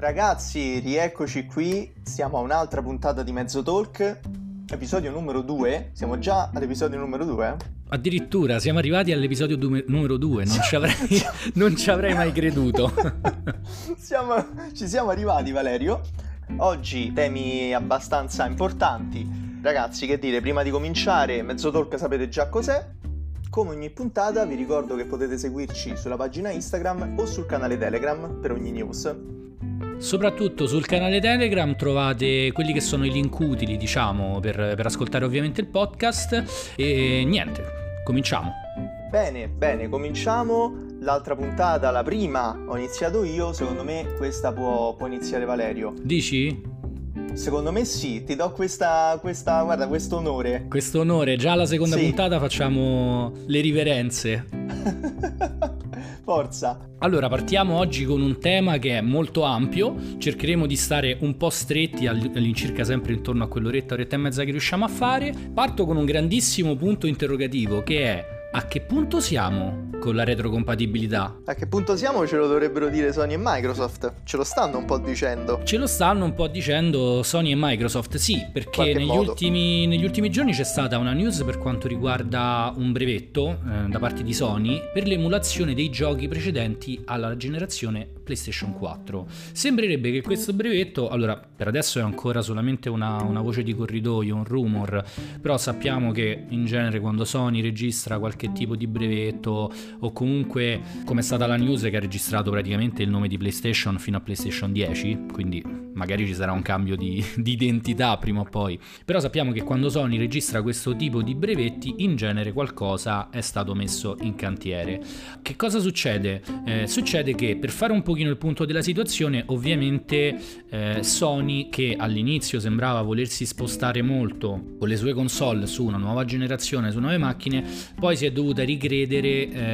Ragazzi, rieccoci qui, siamo a un'altra puntata di Mezzo Talk, episodio numero 2, siamo già all'episodio numero 2? Addirittura siamo arrivati all'episodio du- numero 2, non, ci avrei, non ci avrei mai creduto. siamo, ci siamo arrivati Valerio, oggi temi abbastanza importanti. Ragazzi, che dire, prima di cominciare, Mezzo Talk sapete già cos'è? Come ogni puntata vi ricordo che potete seguirci sulla pagina Instagram o sul canale Telegram per ogni news. Soprattutto sul canale Telegram trovate quelli che sono i link utili, diciamo, per, per ascoltare ovviamente il podcast. E niente, cominciamo. Bene, bene, cominciamo. L'altra puntata, la prima, ho iniziato io. Secondo me questa può, può iniziare Valerio. Dici? Secondo me sì, ti do questa, questa guarda, questo onore. Questo onore, già alla seconda sì. puntata facciamo le riverenze. Forza. Allora, partiamo oggi con un tema che è molto ampio, cercheremo di stare un po' stretti all'incirca sempre intorno a quell'oretta, oretta e mezza che riusciamo a fare. Parto con un grandissimo punto interrogativo che è a che punto siamo con la retrocompatibilità? A che punto siamo ce lo dovrebbero dire Sony e Microsoft? Ce lo stanno un po' dicendo. Ce lo stanno un po' dicendo Sony e Microsoft, sì, perché negli ultimi, negli ultimi, giorni c'è stata una news per quanto riguarda un brevetto eh, da parte di Sony per l'emulazione dei giochi precedenti alla generazione PlayStation 4. Sembrerebbe che questo brevetto, allora per adesso è ancora solamente una, una voce di corridoio, un rumor, però sappiamo che in genere quando Sony registra qualche tipo di brevetto o comunque come è stata la news che ha registrato praticamente il nome di PlayStation fino a PlayStation 10, quindi magari ci sarà un cambio di, di identità prima o poi, però sappiamo che quando Sony registra questo tipo di brevetti in genere qualcosa è stato messo in cantiere. Che cosa succede? Eh, succede che per fare un pochino il punto della situazione ovviamente eh, Sony che all'inizio sembrava volersi spostare molto con le sue console su una nuova generazione, su nuove macchine, poi si è dovuta ricredere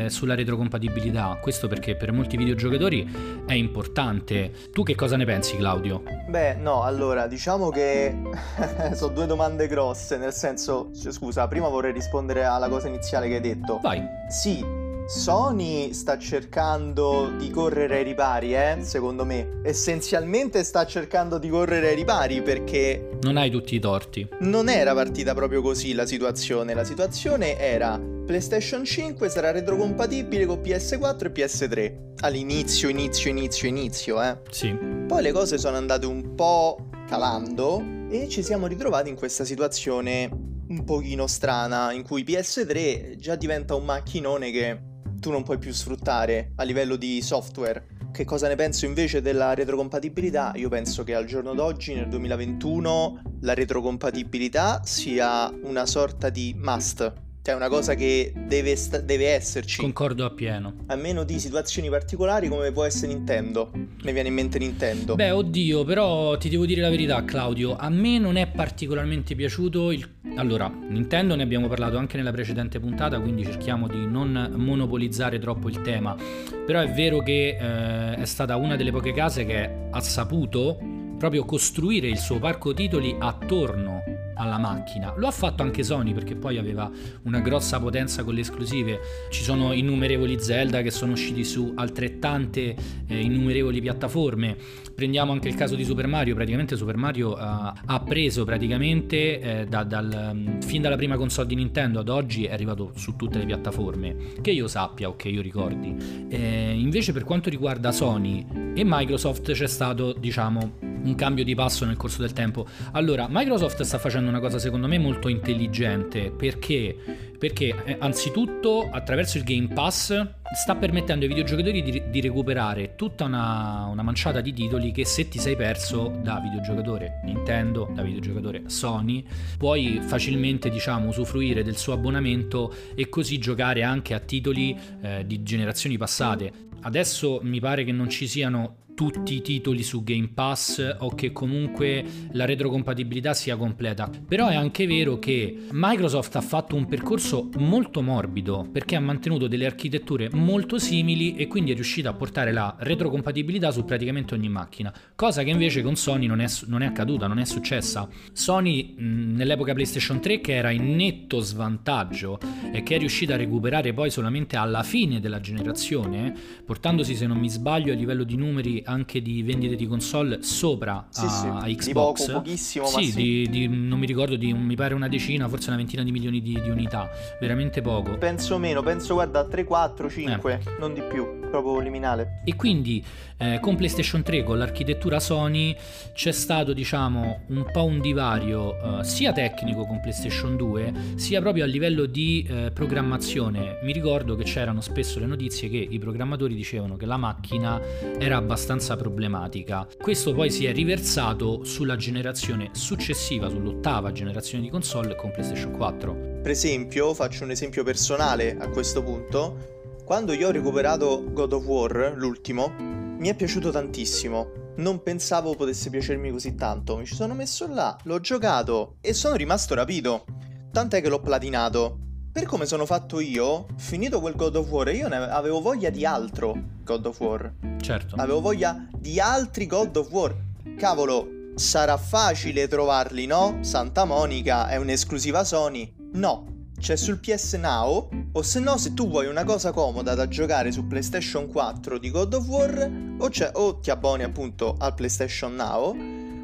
eh, sulla retrocompatibilità. Questo perché per molti videogiocatori è importante. Tu che cosa ne pensi, Claudio? Beh, no, allora, diciamo che sono due domande grosse, nel senso, scusa, prima vorrei rispondere alla cosa iniziale che hai detto. Vai. Sì, Sony sta cercando di correre ai ripari, eh, secondo me. Essenzialmente sta cercando di correre ai ripari perché... Non hai tutti i torti. Non era partita proprio così la situazione. La situazione era PlayStation 5 sarà retrocompatibile con PS4 e PS3. All'inizio, inizio, inizio, inizio, eh. Sì. Poi le cose sono andate un po' calando e ci siamo ritrovati in questa situazione un pochino strana in cui PS3 già diventa un macchinone che tu non puoi più sfruttare a livello di software. Che cosa ne penso invece della retrocompatibilità? Io penso che al giorno d'oggi, nel 2021, la retrocompatibilità sia una sorta di must cioè è una cosa che deve, sta- deve esserci. Concordo appieno. A meno di situazioni particolari come può essere Nintendo. Mi viene in mente Nintendo. Beh, oddio, però ti devo dire la verità, Claudio. A me non è particolarmente piaciuto il... Allora, Nintendo ne abbiamo parlato anche nella precedente puntata, quindi cerchiamo di non monopolizzare troppo il tema. Però è vero che eh, è stata una delle poche case che ha saputo proprio costruire il suo parco titoli attorno alla macchina. Lo ha fatto anche Sony perché poi aveva una grossa potenza con le esclusive. Ci sono innumerevoli Zelda che sono usciti su altrettante eh, innumerevoli piattaforme. Prendiamo anche il caso di Super Mario, praticamente Super Mario uh, ha preso praticamente eh, da, dal, um, fin dalla prima console di Nintendo ad oggi è arrivato su tutte le piattaforme, che io sappia o che io ricordi. Eh, invece per quanto riguarda Sony e Microsoft c'è stato, diciamo, un cambio di passo nel corso del tempo. Allora, Microsoft sta facendo una cosa secondo me molto intelligente perché, perché eh, anzitutto attraverso il Game Pass sta permettendo ai videogiocatori di, di recuperare tutta una, una, manciata di titoli che se ti sei perso da videogiocatore Nintendo, da videogiocatore Sony, puoi facilmente diciamo usufruire del suo abbonamento e così giocare anche a titoli eh, di generazioni passate. Adesso mi pare che non ci siano tutti i titoli su Game Pass o che comunque la retrocompatibilità sia completa. Però è anche vero che Microsoft ha fatto un percorso molto morbido perché ha mantenuto delle architetture molto simili e quindi è riuscita a portare la retrocompatibilità su praticamente ogni macchina, cosa che invece con Sony non è, non è accaduta, non è successa. Sony nell'epoca PlayStation 3 che era in netto svantaggio e che è riuscita a recuperare poi solamente alla fine della generazione, portandosi se non mi sbaglio a livello di numeri anche di vendite di console sopra Sì, a, sì, a di Xbox. poco, pochissimo, ma sì, sì. di- di- non mi ricordo, di, mi pare una decina, forse una ventina di milioni di, di unità, veramente poco. Penso meno, penso guarda a 3, 4, 5, Eh. non di più, proprio liminale. E quindi eh, con PlayStation 3, con l'architettura Sony, c'è stato diciamo un po' un divario eh, sia tecnico con PlayStation 2, sia proprio a livello di eh, programmazione. Mi ricordo che c'erano spesso le notizie che i programmatori dicevano che la macchina era abbastanza problematica. Questo poi si è riversato sulla generazione successiva, sull'ottava generazione di console con PlayStation 4. Per esempio, faccio un esempio personale a questo punto. Quando io ho recuperato God of War, l'ultimo, mi è piaciuto tantissimo. Non pensavo potesse piacermi così tanto. Mi ci sono messo là, l'ho giocato e sono rimasto rapito. Tant'è che l'ho platinato. Per come sono fatto io, finito quel God of War, io ne avevo voglia di altro God of War. Certo. Avevo voglia di altri God of War. Cavolo, sarà facile trovarli, no? Santa Monica è un'esclusiva Sony. No, c'è sul PS Now. O se no, se tu vuoi una cosa comoda da giocare su PlayStation 4 di God of War, o, c'è- o ti abboni appunto al PlayStation Now,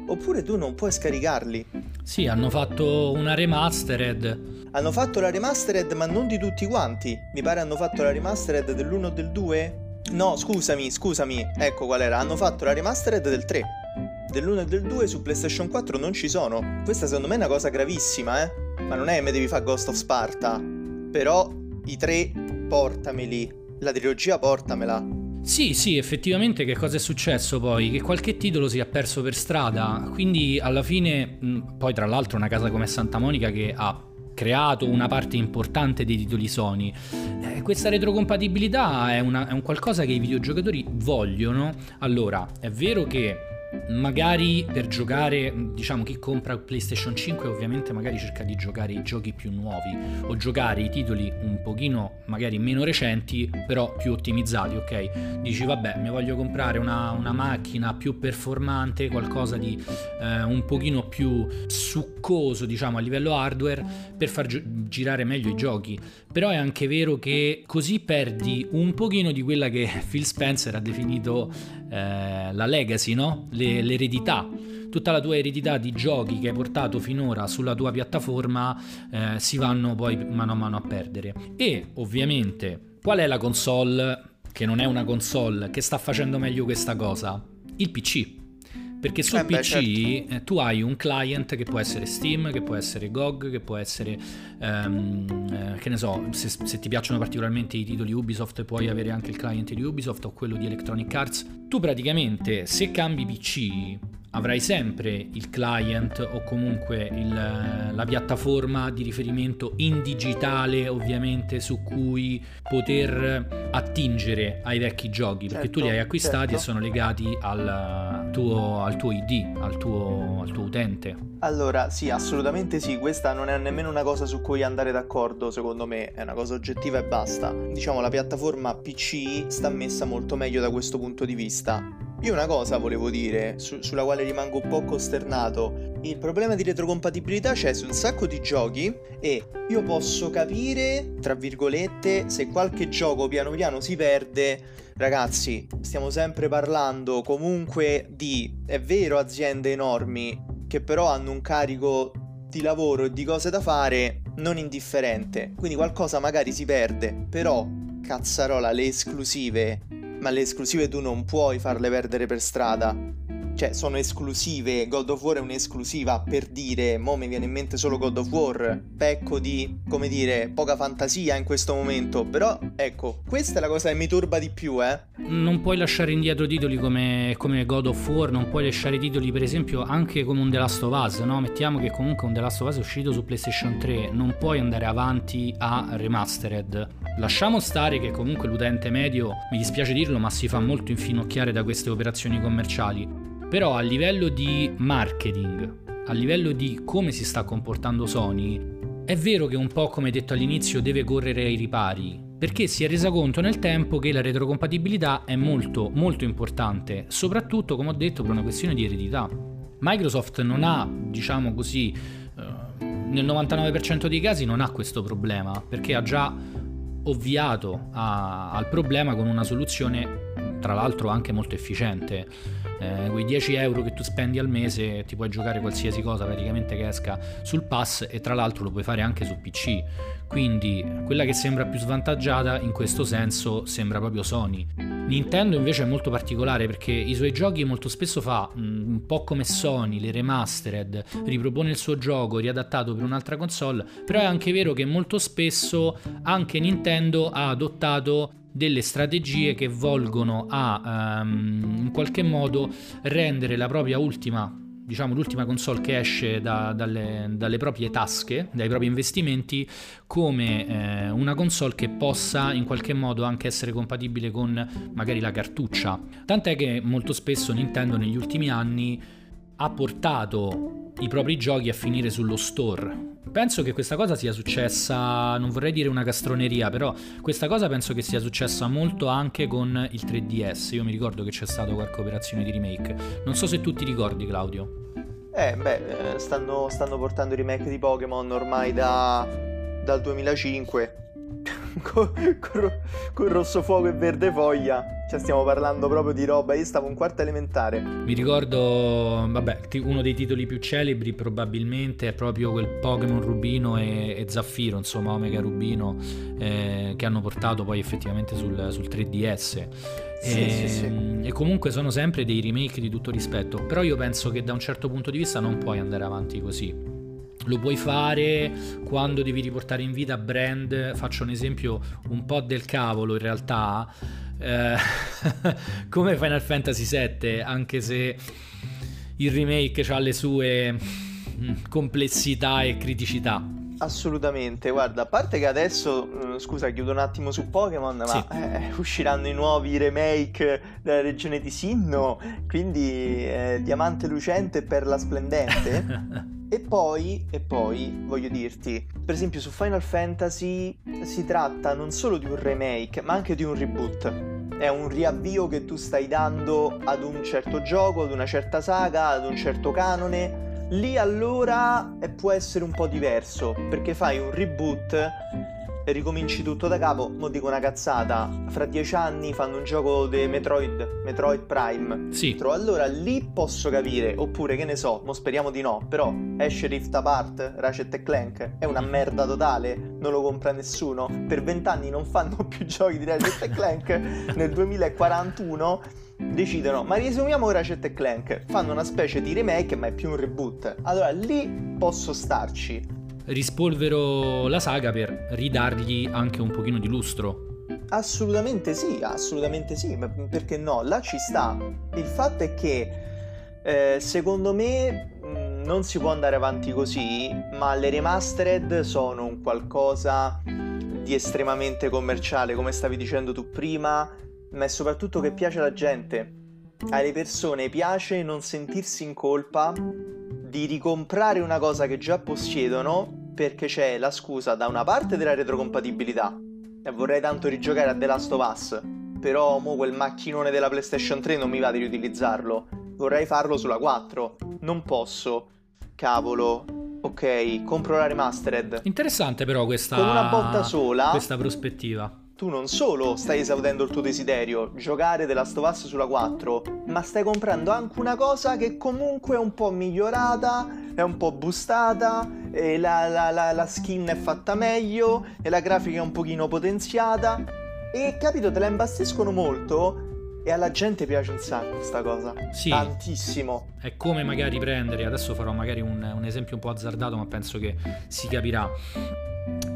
oppure tu non puoi scaricarli. Sì, hanno fatto una remastered. Hanno fatto la remastered, ma non di tutti quanti. Mi pare hanno fatto la remastered dell'1 o del 2? No, scusami, scusami. Ecco qual era. Hanno fatto la remastered del 3. Dell'1 e del 2 su PlayStation 4 non ci sono. Questa secondo me è una cosa gravissima, eh. Ma non è che mi devi fare Ghost of Sparta. Però i tre portameli. La trilogia portamela. Sì, sì, effettivamente che cosa è successo poi? Che qualche titolo si è perso per strada, quindi alla fine, poi tra l'altro una casa come Santa Monica che ha creato una parte importante dei titoli Sony, eh, questa retrocompatibilità è, una- è un qualcosa che i videogiocatori vogliono. Allora, è vero che magari per giocare, diciamo chi compra PlayStation 5 ovviamente magari cerca di giocare i giochi più nuovi o giocare i titoli un pochino magari meno recenti però più ottimizzati, ok? Dici vabbè mi voglio comprare una, una macchina più performante, qualcosa di eh, un pochino più succoso diciamo a livello hardware per far gi- girare meglio i giochi, però è anche vero che così perdi un pochino di quella che Phil Spencer ha definito eh, la legacy, no? Le- l'eredità. Tutta la tua eredità di giochi che hai portato finora sulla tua piattaforma eh, si vanno poi mano a mano a perdere. E ovviamente, qual è la console che non è una console che sta facendo meglio questa cosa? Il PC. Perché sul Eh beh, PC certo. eh, tu hai un client che può essere Steam, che può essere GOG, che può essere, ehm, eh, che ne so, se, se ti piacciono particolarmente i titoli Ubisoft puoi avere anche il client di Ubisoft o quello di Electronic Arts. Tu praticamente se cambi PC avrai sempre il client o comunque il- la piattaforma di riferimento in digitale ovviamente su cui poter attingere ai vecchi giochi perché tu li hai Certo, acquistati certo. e sono legati al tuo, al tuo ID, al tuo, al tuo utente. Allora, sì, assolutamente sì, questa non è nemmeno una cosa su cui andare d'accordo, secondo me, è una cosa oggettiva e basta. Diciamo, la piattaforma PC sta messa molto meglio da questo punto di vista. Io una cosa volevo dire, su- sulla quale rimango un po' costernato. Il problema di retrocompatibilità c'è su un sacco di giochi e io posso capire, tra virgolette, se qualche gioco piano piano si perde. Ragazzi, stiamo sempre parlando comunque di, è vero, aziende enormi che però hanno un carico di lavoro e di cose da fare non indifferente. Quindi qualcosa magari si perde, però cazzarola, le esclusive, ma le esclusive tu non puoi farle perdere per strada. Cioè, sono esclusive, God of War è un'esclusiva per dire, mo mi viene in mente solo God of War, pecco di, come dire, poca fantasia in questo momento, però ecco, questa è la cosa che mi turba di più, eh. Non puoi lasciare indietro titoli come, come God of War, non puoi lasciare titoli per esempio anche come un The Last of Us, no? Mettiamo che comunque un The Last of Us è uscito su PlayStation 3, non puoi andare avanti a remastered. Lasciamo stare che comunque l'utente medio, mi dispiace dirlo, ma si fa molto infinocchiare da queste operazioni commerciali. Però a livello di marketing, a livello di come si sta comportando Sony, è vero che un po' come detto all'inizio deve correre ai ripari, perché si è resa conto nel tempo che la retrocompatibilità è molto molto importante, soprattutto come ho detto per una questione di eredità. Microsoft non ha, diciamo così, eh, nel 99% dei casi non ha questo problema, perché ha già ovviato a- al problema con una soluzione tra l'altro anche molto efficiente. Eh, quei 10 euro che tu spendi al mese ti puoi giocare qualsiasi cosa praticamente che esca sul pass e tra l'altro lo puoi fare anche su PC. Quindi quella che sembra più svantaggiata in questo senso sembra proprio Sony. Nintendo invece è molto particolare perché i suoi giochi molto spesso fa mm, un po' come Sony, le remastered, ripropone il suo gioco riadattato per un'altra console, però è anche vero che molto spesso anche Nintendo ha adottato delle strategie che volgono a um, in qualche modo rendere la propria ultima diciamo l'ultima console che esce da, dalle, dalle, proprie tasche, dai propri investimenti, come eh, una console che possa in qualche modo anche essere compatibile con magari la cartuccia. Tant'è che molto spesso Nintendo negli ultimi anni ha portato i propri giochi a finire sullo store Penso che questa cosa sia successa, non vorrei dire una castroneria, però questa cosa penso che sia successa molto anche con il 3DS. Io mi ricordo che c'è stata qualche operazione di remake. Non so se tu ti ricordi, Claudio. Eh, beh, eh, stanno, stanno portando i remake di Pokémon ormai da, dal 2005 con, con, con rosso fuoco e verde foglia. Cioè, stiamo parlando proprio di roba. Io stavo in quarta elementare. Mi ricordo, vabbè, uno dei titoli più celebri probabilmente è proprio quel Pokémon Rubino e, e Zaffiro, insomma, Omega Rubino, eh, che hanno portato poi effettivamente sul, sul 3DS. Sì, e, sì, sì. Ehm, e, comunque sono sempre dei remake di tutto rispetto. Però io penso che da un certo punto di vista non puoi andare avanti così lo puoi fare quando devi riportare in vita brand, faccio un esempio un po' del cavolo in realtà, eh, come Final Fantasy VII, anche se il remake ha le sue mm, complessità e criticità. Assolutamente, guarda, a parte che adesso, mm, scusa, chiudo un attimo su Pokémon, ma sì. eh, usciranno i nuovi remake della regione di Sinnoh, quindi eh, Diamante Lucente e Perla Splendente. Poi, e poi, voglio dirti, per esempio su Final Fantasy si tratta non solo di un remake, ma anche di un reboot. È un riavvio che tu stai dando ad un certo gioco, ad una certa saga, ad un certo canone. Lì allora può essere un po' diverso, perché fai un reboot ricominci tutto da capo, mo dico una cazzata, fra dieci anni fanno un gioco di Metroid, Metroid Prime. Sì. Allora lì posso capire, oppure che ne so, mo speriamo di no, però esce Rift Apart, Ratchet Clank, è una merda totale, non lo compra nessuno, per vent'anni non fanno più giochi di Ratchet Clank, nel 2041 decidono ma riesumiamo Ratchet Clank fanno una specie di remake ma è più un reboot. Allora lì posso starci rispolvero la saga per ridargli anche un pochino di lustro. Assolutamente sì, assolutamente sì, ma perché no? Là ci sta. Il fatto è che eh, secondo me mm, non si può andare avanti così, ma le remastered sono un qualcosa di estremamente commerciale, come stavi dicendo tu prima, ma è soprattutto che piace alla gente. Alle persone piace non sentirsi in colpa di ricomprare una cosa che già possiedono perché c'è la scusa da una parte della retrocompatibilità e vorrei tanto rigiocare a The Last of Us però mo quel macchinone della PlayStation 3 non mi va di riutilizzarlo. Vorrei farlo sulla 4 non posso. Cavolo. Ok compro la remastered. Interessante però questa con una botta sola questa prospettiva. tu non solo stai esaudendo il tuo desiderio, giocare della Stovaz sulla 4, ma stai comprando anche una cosa che comunque è un po' migliorata, è un po' boostata, e la, la, la, la skin è fatta meglio, e la grafica è un pochino potenziata. E capito, te la imbastiscono molto e alla gente piace un sacco questa cosa. Sì. Tantissimo. È come magari prendere, adesso farò magari un, un esempio un po' azzardato, ma penso che si capirà.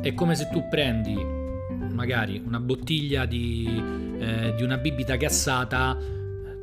È come se tu prendi magari una bottiglia di, eh, di una bibita gassata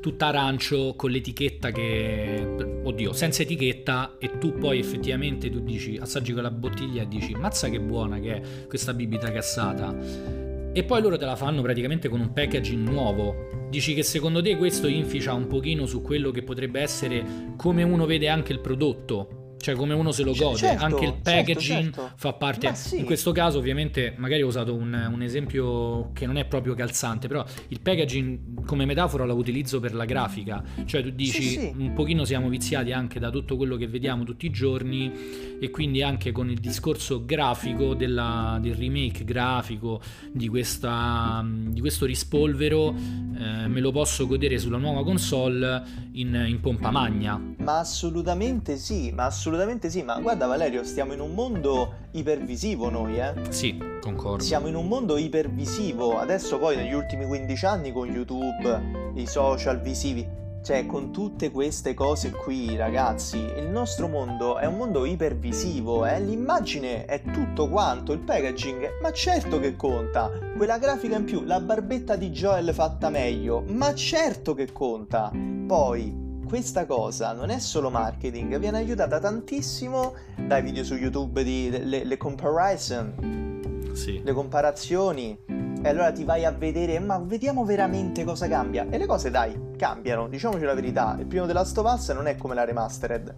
tutta arancio con l'etichetta che oddio senza etichetta e tu poi effettivamente tu dici assaggi quella bottiglia e dici mazza che buona che è questa bibita gassata e poi loro te la fanno praticamente con un packaging nuovo. Dici che secondo te questo inficia un pochino su quello che potrebbe essere come uno vede anche il prodotto cioè come uno se lo gode, certo, anche il certo, packaging certo. fa parte. Sì. In questo caso, ovviamente, magari ho usato un, un, esempio che non è proprio calzante, però il packaging come metafora la utilizzo per la grafica. Cioè, tu dici sì, sì. un pochino siamo viziati anche da tutto quello che vediamo tutti i giorni, e quindi anche con il discorso grafico della, del remake grafico di, questa, di questo rispolvero, eh, me lo posso godere sulla nuova console in, in pompa magna. Ma assolutamente sì, ma assolutamente sì, ma guarda Valerio, stiamo in un mondo ipervisivo noi, eh? Sì, concordo. Siamo in un mondo ipervisivo, adesso poi negli ultimi 15 anni con YouTube, i social visivi, cioè con tutte queste cose qui ragazzi, il nostro mondo è un mondo ipervisivo, eh? l'immagine è tutto quanto, il packaging, ma certo che conta, quella grafica in più, la barbetta di Joel fatta meglio, ma certo che conta, poi questa cosa non è solo marketing, viene aiutata tantissimo dai video su YouTube di le, le comparison, sì. le comparazioni. E allora ti vai a vedere, ma vediamo veramente cosa cambia. E le cose, dai, cambiano, diciamoci la verità. Il primo della Stovaz non è come la remastered.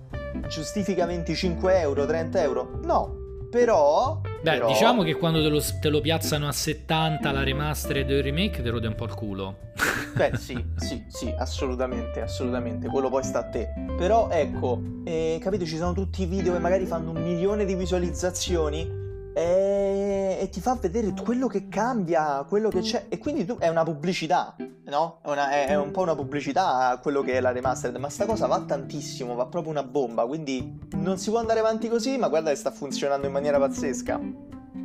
Giustifica 25 euro, 30 euro? No. Però... Beh, però... diciamo che quando te lo, te lo, piazzano a 70 la remastered e il remake te rode un po' il culo. Beh, sì, sì, sì, assolutamente, assolutamente. Quello poi sta a te. Però ecco, eh, capito, ci sono tutti i video che magari fanno un milione di visualizzazioni e, e, ti fa vedere quello che cambia, quello che c'è. E quindi tu, è una pubblicità, no? È, una, è, è, un po' una pubblicità quello che è la remastered. Ma sta cosa va tantissimo, va proprio una bomba. Quindi non si può andare avanti così, ma guarda che sta funzionando in maniera pazzesca.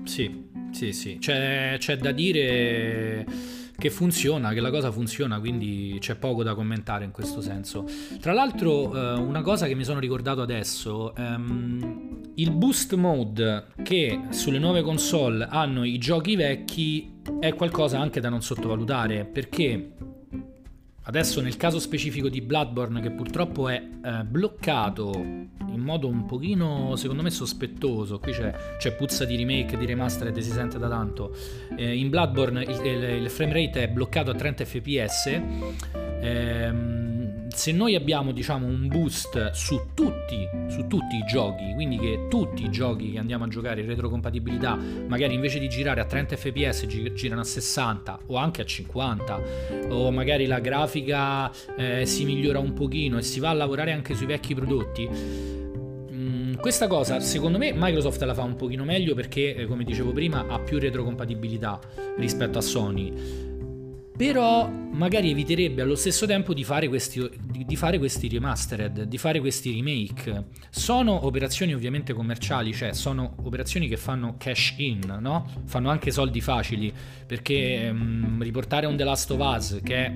Sì, sì, sì. C'è, c'è da dire che funziona, che la cosa funziona, quindi c'è poco da commentare in questo senso. Tra l'altro, eh, una cosa che mi sono ricordato adesso, ehm, il boost mode che sulle nuove console hanno i giochi vecchi è qualcosa anche da non sottovalutare, perché adesso nel caso specifico di Bloodborne che purtroppo è eh, bloccato in modo un pochino secondo me sospettoso. Qui c'è, c'è puzza di remake di remastered si sente da tanto. Eh, in Bloodborne il, il, il, frame rate è bloccato a 30 fps ehm, se noi abbiamo diciamo un boost su tutti, su tutti i giochi quindi che tutti i giochi che andiamo a giocare in retrocompatibilità magari invece di girare a 30 fps gi- girano a 60 o anche a 50 o magari la grafica eh, si migliora un pochino e si va a lavorare anche sui vecchi prodotti questa cosa secondo me Microsoft la fa un pochino meglio perché eh, come dicevo prima ha più retrocompatibilità rispetto a Sony però magari eviterebbe allo stesso tempo di fare, questi, di fare questi remastered, di fare questi remake. Sono operazioni ovviamente commerciali, cioè sono operazioni che fanno cash in, no? Fanno anche soldi facili, perché um, riportare un The Last of Us, che è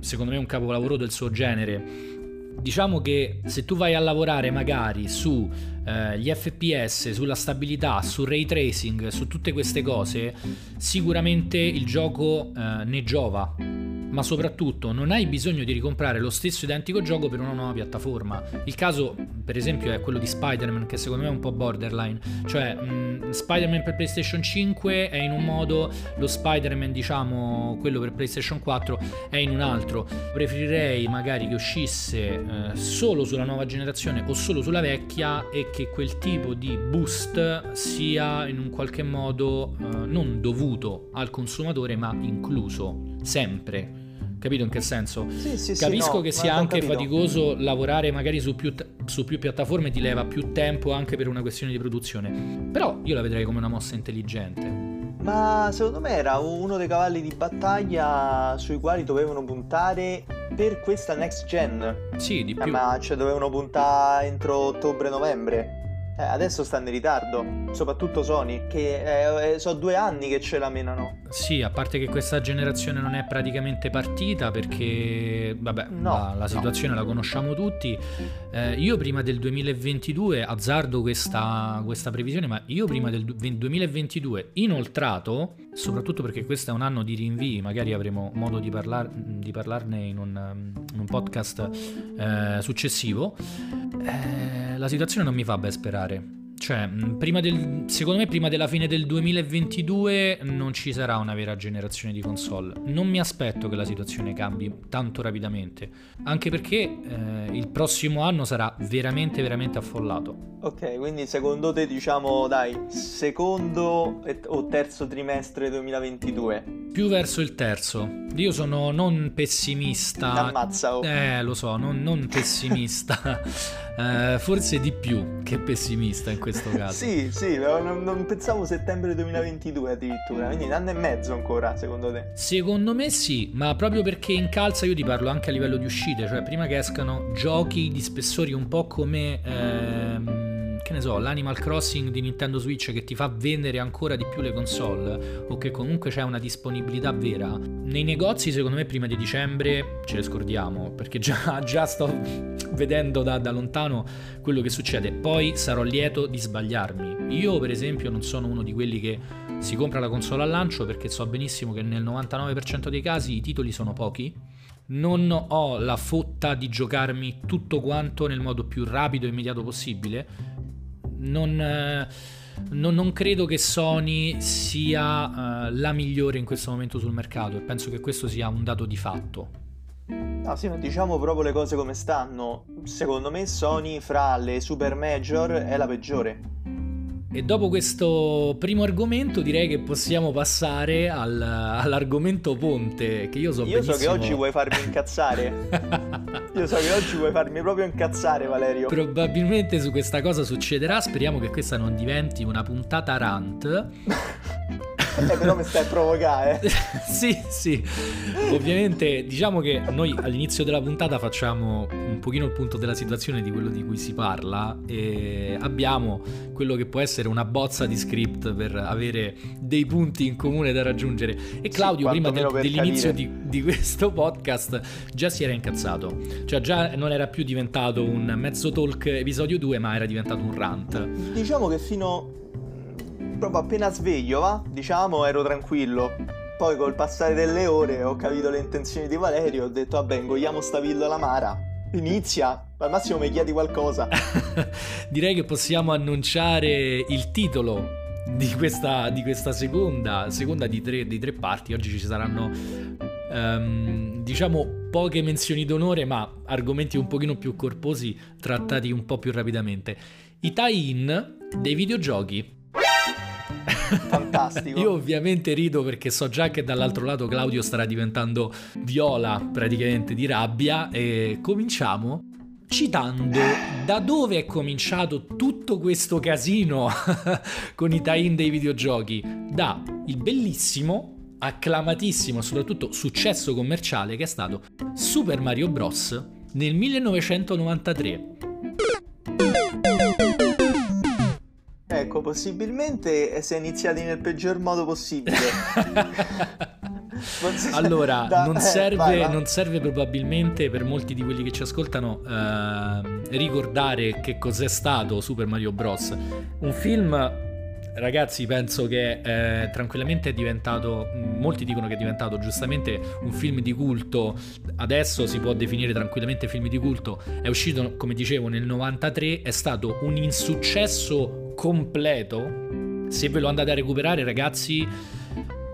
secondo me un capolavoro del suo genere, diciamo che se tu vai a lavorare magari su eh, gli FPS, sulla stabilità, sul ray tracing, su tutte queste cose, sicuramente il gioco eh, ne giova ma soprattutto non hai bisogno di ricomprare lo stesso identico gioco per una nuova piattaforma. Il caso, per esempio, è quello di Spider-Man, che secondo me è un po' borderline. Cioè, mh, Spider-Man per PlayStation 5 è in un modo, lo Spider-Man, diciamo, quello per PlayStation 4 è in un altro. Preferirei magari che uscisse eh, solo sulla nuova generazione o solo sulla vecchia e che quel tipo di boost sia in un qualche modo eh, non dovuto al consumatore, ma incluso sempre. Capito in che senso? Sì, sì, Capisco sì, no, che sia anche faticoso lavorare magari su più, su più piattaforme, ti leva più tempo anche per una questione di produzione. Però io la vedrei come una mossa intelligente. Ma secondo me era uno dei cavalli di battaglia sui quali dovevano puntare per questa next gen. Sì, di più. Eh, ma cioè dovevano puntare entro ottobre-novembre. Eh, adesso stanno in ritardo, soprattutto Sony, che eh, eh, sono due anni che ce la menano. Sì, a parte che questa generazione non è praticamente partita perché, vabbè, no, la, la, situazione no. la conosciamo tutti. Eh, io prima del 2022, azzardo questa, questa, previsione, ma io prima del 2022, inoltrato, soprattutto perché questo è un anno di rinvii, magari avremo modo di, parlar, di parlarne in un, in un podcast eh, successivo, eh, la situazione non mi fa ben sperare. Cioè, prima del, secondo me prima della fine del 2022 non ci sarà una vera generazione di console. Non mi aspetto che la situazione cambi tanto rapidamente, anche perché eh, il prossimo anno sarà veramente, veramente affollato. Ok, quindi secondo te diciamo, dai, secondo o terzo trimestre 2022? Più verso il terzo. Io sono non pessimista. Ammazza, oh. Eh, lo so, non, non pessimista. eh, forse di più che pessimista in questo caso. sì, sì, non, non, pensavo settembre 2022 addirittura, quindi un anno e mezzo ancora, secondo te? Secondo me sì, ma proprio perché in calza io ti parlo anche a livello di uscite, cioè prima che escano giochi di spessori un po' come... Ehm, che ne so, l'Animal Crossing di Nintendo Switch che ti fa vendere ancora di più le console o che comunque c'è una disponibilità vera, nei negozi secondo me prima di dicembre ce le scordiamo perché già, già sto vedendo da, da lontano quello che succede. Poi sarò lieto di sbagliarmi. Io per esempio non sono uno di quelli che si compra la console al lancio perché so benissimo che nel 99% dei casi i titoli sono pochi non ho la fotta di giocarmi tutto quanto nel modo più rapido e immediato possibile non, eh, non, non credo che Sony sia uh, la migliore in questo momento sul mercato e penso che questo sia un dato di fatto. No, sì, diciamo proprio le cose come stanno. Secondo me Sony fra le super major è la peggiore. E dopo questo primo argomento direi che possiamo passare al, all'argomento ponte, che io so Io benissimo... so che oggi vuoi farmi incazzare. io so che oggi vuoi farmi proprio incazzare, Valerio. Probabilmente su questa cosa succederà, speriamo che questa non diventi una puntata rant. eh, però mi stai a provocare. sì, sì. Ovviamente, diciamo che noi all'inizio della puntata facciamo un pochino il punto della situazione di quello di cui si parla e abbiamo quello che può essere una bozza di script per avere dei punti in comune da raggiungere. E Claudio, sì, prima de- dell'inizio di, di, questo podcast, già si era incazzato. Cioè, già non era più diventato un mezzo talk episodio 2, ma era diventato un rant. Diciamo che fino proprio appena sveglio, va? Diciamo, ero tranquillo. Poi col passare delle ore ho capito le intenzioni di Valerio, ho detto vabbè, ingoiamo sta pillola amara. Inizia, al massimo mi chiedi qualcosa. Direi che possiamo annunciare il titolo di questa, di questa seconda, seconda di, tre, di tre parti. Oggi ci saranno um, diciamo poche menzioni d'onore, ma argomenti un pochino più corposi trattati un po' più rapidamente. I tie-in dei videogiochi Fantastico. Io ovviamente rido perché so già che dall'altro lato Claudio starà diventando viola praticamente di rabbia e cominciamo citando da dove è cominciato tutto questo casino con i tie-in dei videogiochi. Da il bellissimo, acclamatissimo, soprattutto successo commerciale che è stato Super Mario Bros. nel 1993. Possibilmente si è iniziati nel peggior modo possibile. allora, da... non, eh, serve, vai, vai. non, serve, probabilmente per molti di quelli che ci ascoltano eh, ricordare che cos'è stato Super Mario Bros. Un film, ragazzi, penso che eh, tranquillamente è diventato, molti dicono che è diventato giustamente un film di culto, adesso si può definire tranquillamente film di culto, è uscito, come dicevo, nel 93, è stato un insuccesso completo, se ve lo andate a recuperare ragazzi,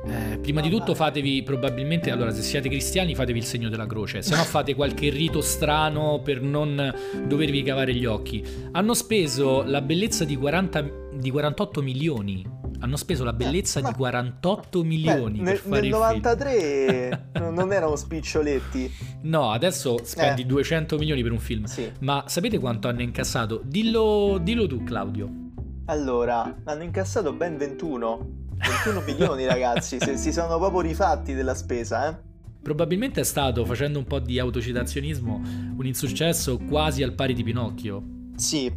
eh, prima di tutto fatevi probabilmente, allora se siete cristiani fatevi il segno della croce, se no fate qualche rito strano per non dovervi cavare gli occhi. Hanno speso la bellezza di, 40, di 48 milioni hanno speso la bellezza eh, di 48 milioni beh, per nel, nel 93 non erano spiccioletti no adesso spendi eh. 200 milioni per un film sì. ma sapete quanto hanno incassato dillo, dillo tu Claudio allora, hanno incassato ben 21. 21 milioni ragazzi, se si sono proprio rifatti della spesa, eh. Probabilmente è stato, facendo un po' di autocitazionismo, un insuccesso quasi al pari di Pinocchio. Sì,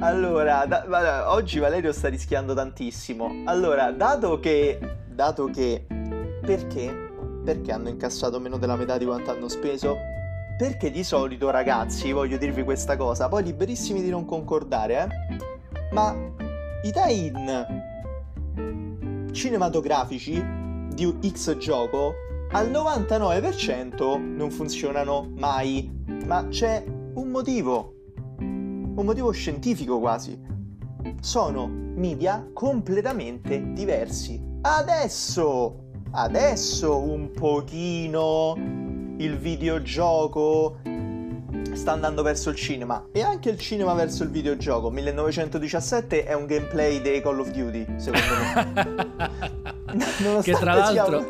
allora, da, oggi Valerio sta rischiando tantissimo. Allora, dato che... Dato che... Perché? Perché hanno incassato meno della metà di quanto hanno speso? Perché di solito, ragazzi, voglio dirvi questa cosa, poi liberissimi di non concordare, eh? Ma i tie-in cinematografici di X gioco al 99% non funzionano mai, ma c'è un motivo, un motivo scientifico quasi. sono media completamente diversi. Adesso, adesso un pochino il videogioco sta andando verso il cinema e anche il cinema verso il videogioco. 1917 è un gameplay dei Call of Duty, secondo me. che tra l'altro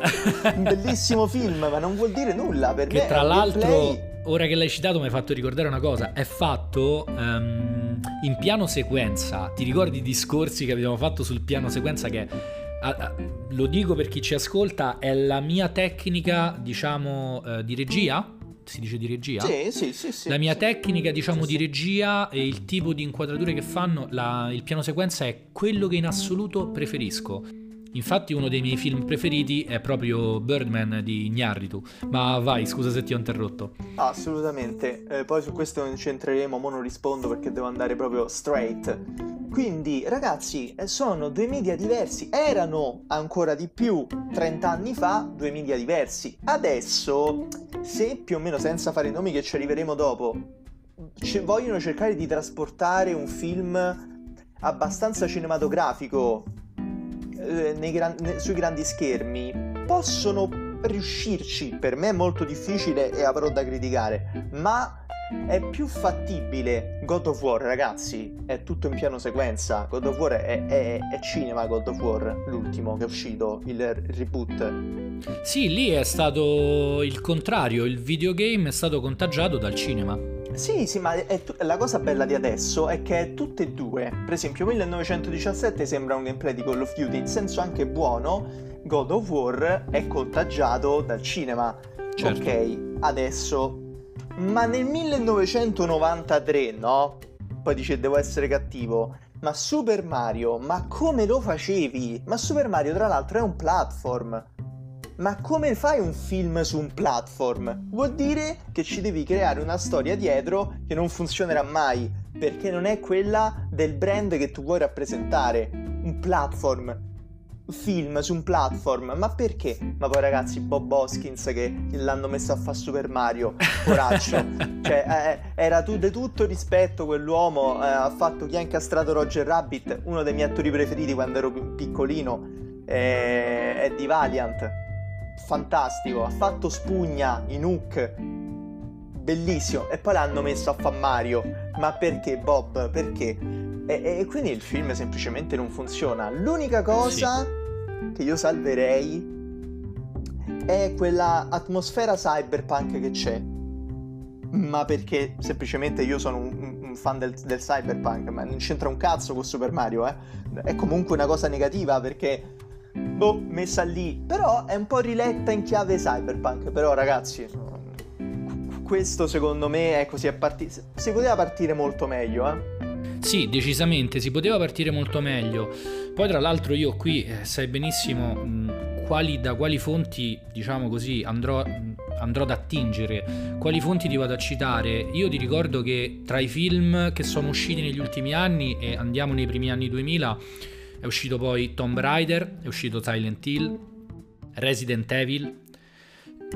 un bellissimo film, ma non vuol dire nulla per che me. tra l'altro gameplay... ora che l'hai citato mi hai fatto ricordare una cosa, è fatto um, in piano sequenza. Ti ricordi i discorsi che abbiamo fatto sul piano sequenza che lo dico per chi ci ascolta, è la mia tecnica, diciamo, uh, di regia si dice di regia? Sì, sì, sì. sì la mia sì. tecnica, diciamo, sì, di regia e il tipo di inquadrature che fanno, la, il piano sequenza è quello che in assoluto preferisco. Infatti uno dei miei film preferiti è proprio Birdman di Ignarritu. Ma vai, scusa se ti ho interrotto. Assolutamente. Eh, poi su questo non ci entreremo, ma non rispondo perché devo andare proprio straight. Quindi, ragazzi, eh, sono due media diversi. Erano ancora di più 30 anni fa due media diversi. Adesso, se più o meno senza fare i nomi che ci arriveremo dopo, c- vogliono cercare di trasportare un film abbastanza cinematografico eh, gran- sui grandi schermi possono riuscirci. Per me è molto difficile e avrò da criticare, ma è più fattibile God of War, ragazzi. È tutto in piano sequenza. God of War è, è, è cinema. God of War, l'ultimo che è uscito, il reboot. Sì, lì è stato il contrario. Il videogame è stato contagiato dal cinema. Sì, sì, ma t- la cosa bella di adesso è che è tutte e due. Per esempio, 1917 sembra un gameplay di Call of Duty in senso anche buono. God of War è contagiato dal cinema. Certo. Ok, adesso. Ma nel 1993, no? Poi dice devo essere cattivo. Ma Super Mario, ma come lo facevi? Ma Super Mario, tra l'altro, è un platform. Ma come fai un film su un platform? Vuol dire che ci devi creare una storia dietro che non funzionerà mai, perché non è quella del brand che tu vuoi rappresentare. Un platform. Film su un platform, ma perché? Ma poi ragazzi, Bob Hoskins che l'hanno messo a fare Super Mario, coraggio. cioè, eh, era tu, di tutto rispetto quell'uomo, eh, ha fatto chi ha incastrato Roger Rabbit, uno dei miei attori preferiti quando ero piccolino, eh, è di Valiant fantastico, ha fatto spugna in Hook, bellissimo, e poi l'hanno messo a fa Mario. Ma perché Bob? Perché? E, e, quindi il film semplicemente non funziona. L'unica cosa sì. che io salverei è quella atmosfera cyberpunk che c'è. Ma perché semplicemente io sono un, un fan del, del, cyberpunk, ma non c'entra un cazzo con Super Mario, eh? È comunque una cosa negativa perché boh, messa lì. Però è un po' riletta in chiave cyberpunk. Però, ragazzi, questo secondo me è così. È parti- si poteva partire molto meglio, eh. Sì, decisamente, si poteva partire molto meglio. Poi, tra l'altro, io qui eh, sai benissimo mh, quali, da quali fonti, diciamo così, andrò, andrò ad attingere, quali fonti ti vado a citare. Io ti ricordo che tra i film che sono usciti negli ultimi anni, e andiamo nei primi anni 2000, è uscito poi Tomb Raider, è uscito Silent Hill, Resident Evil.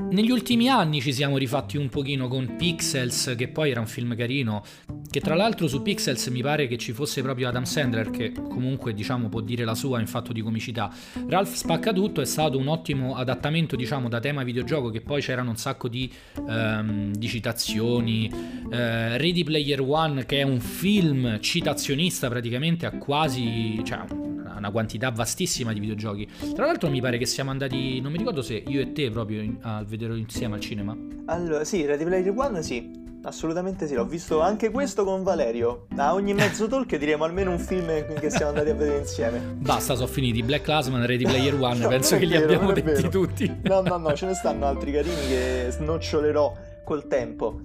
Negli ultimi anni ci siamo rifatti un pochino con Pixels, che poi era un film carino, che tra l'altro su Pixels mi pare che ci fosse proprio Adam Sandler, che comunque diciamo può dire la sua in fatto di comicità. Ralph Spaccatutto è stato un ottimo adattamento diciamo da tema videogioco, che poi c'erano un sacco di, um, di citazioni. Uh, Ready Player One, che è un film citazionista praticamente a quasi... Cioè, una quantità vastissima di videogiochi. Tra l'altro mi pare che siamo andati, non mi ricordo se io e te proprio in, a vederlo insieme al cinema. Allora, sì, Ready Player One sì. Assolutamente sì, l'ho visto anche questo con Valerio. A ogni mezzo talk diremo almeno un film che siamo andati a vedere insieme. Basta, sono finiti. Black Classman, Ready Player One, no, penso che li vero, abbiamo detti tutti. No, no, no, ce ne stanno altri carini che snocciolerò col tempo.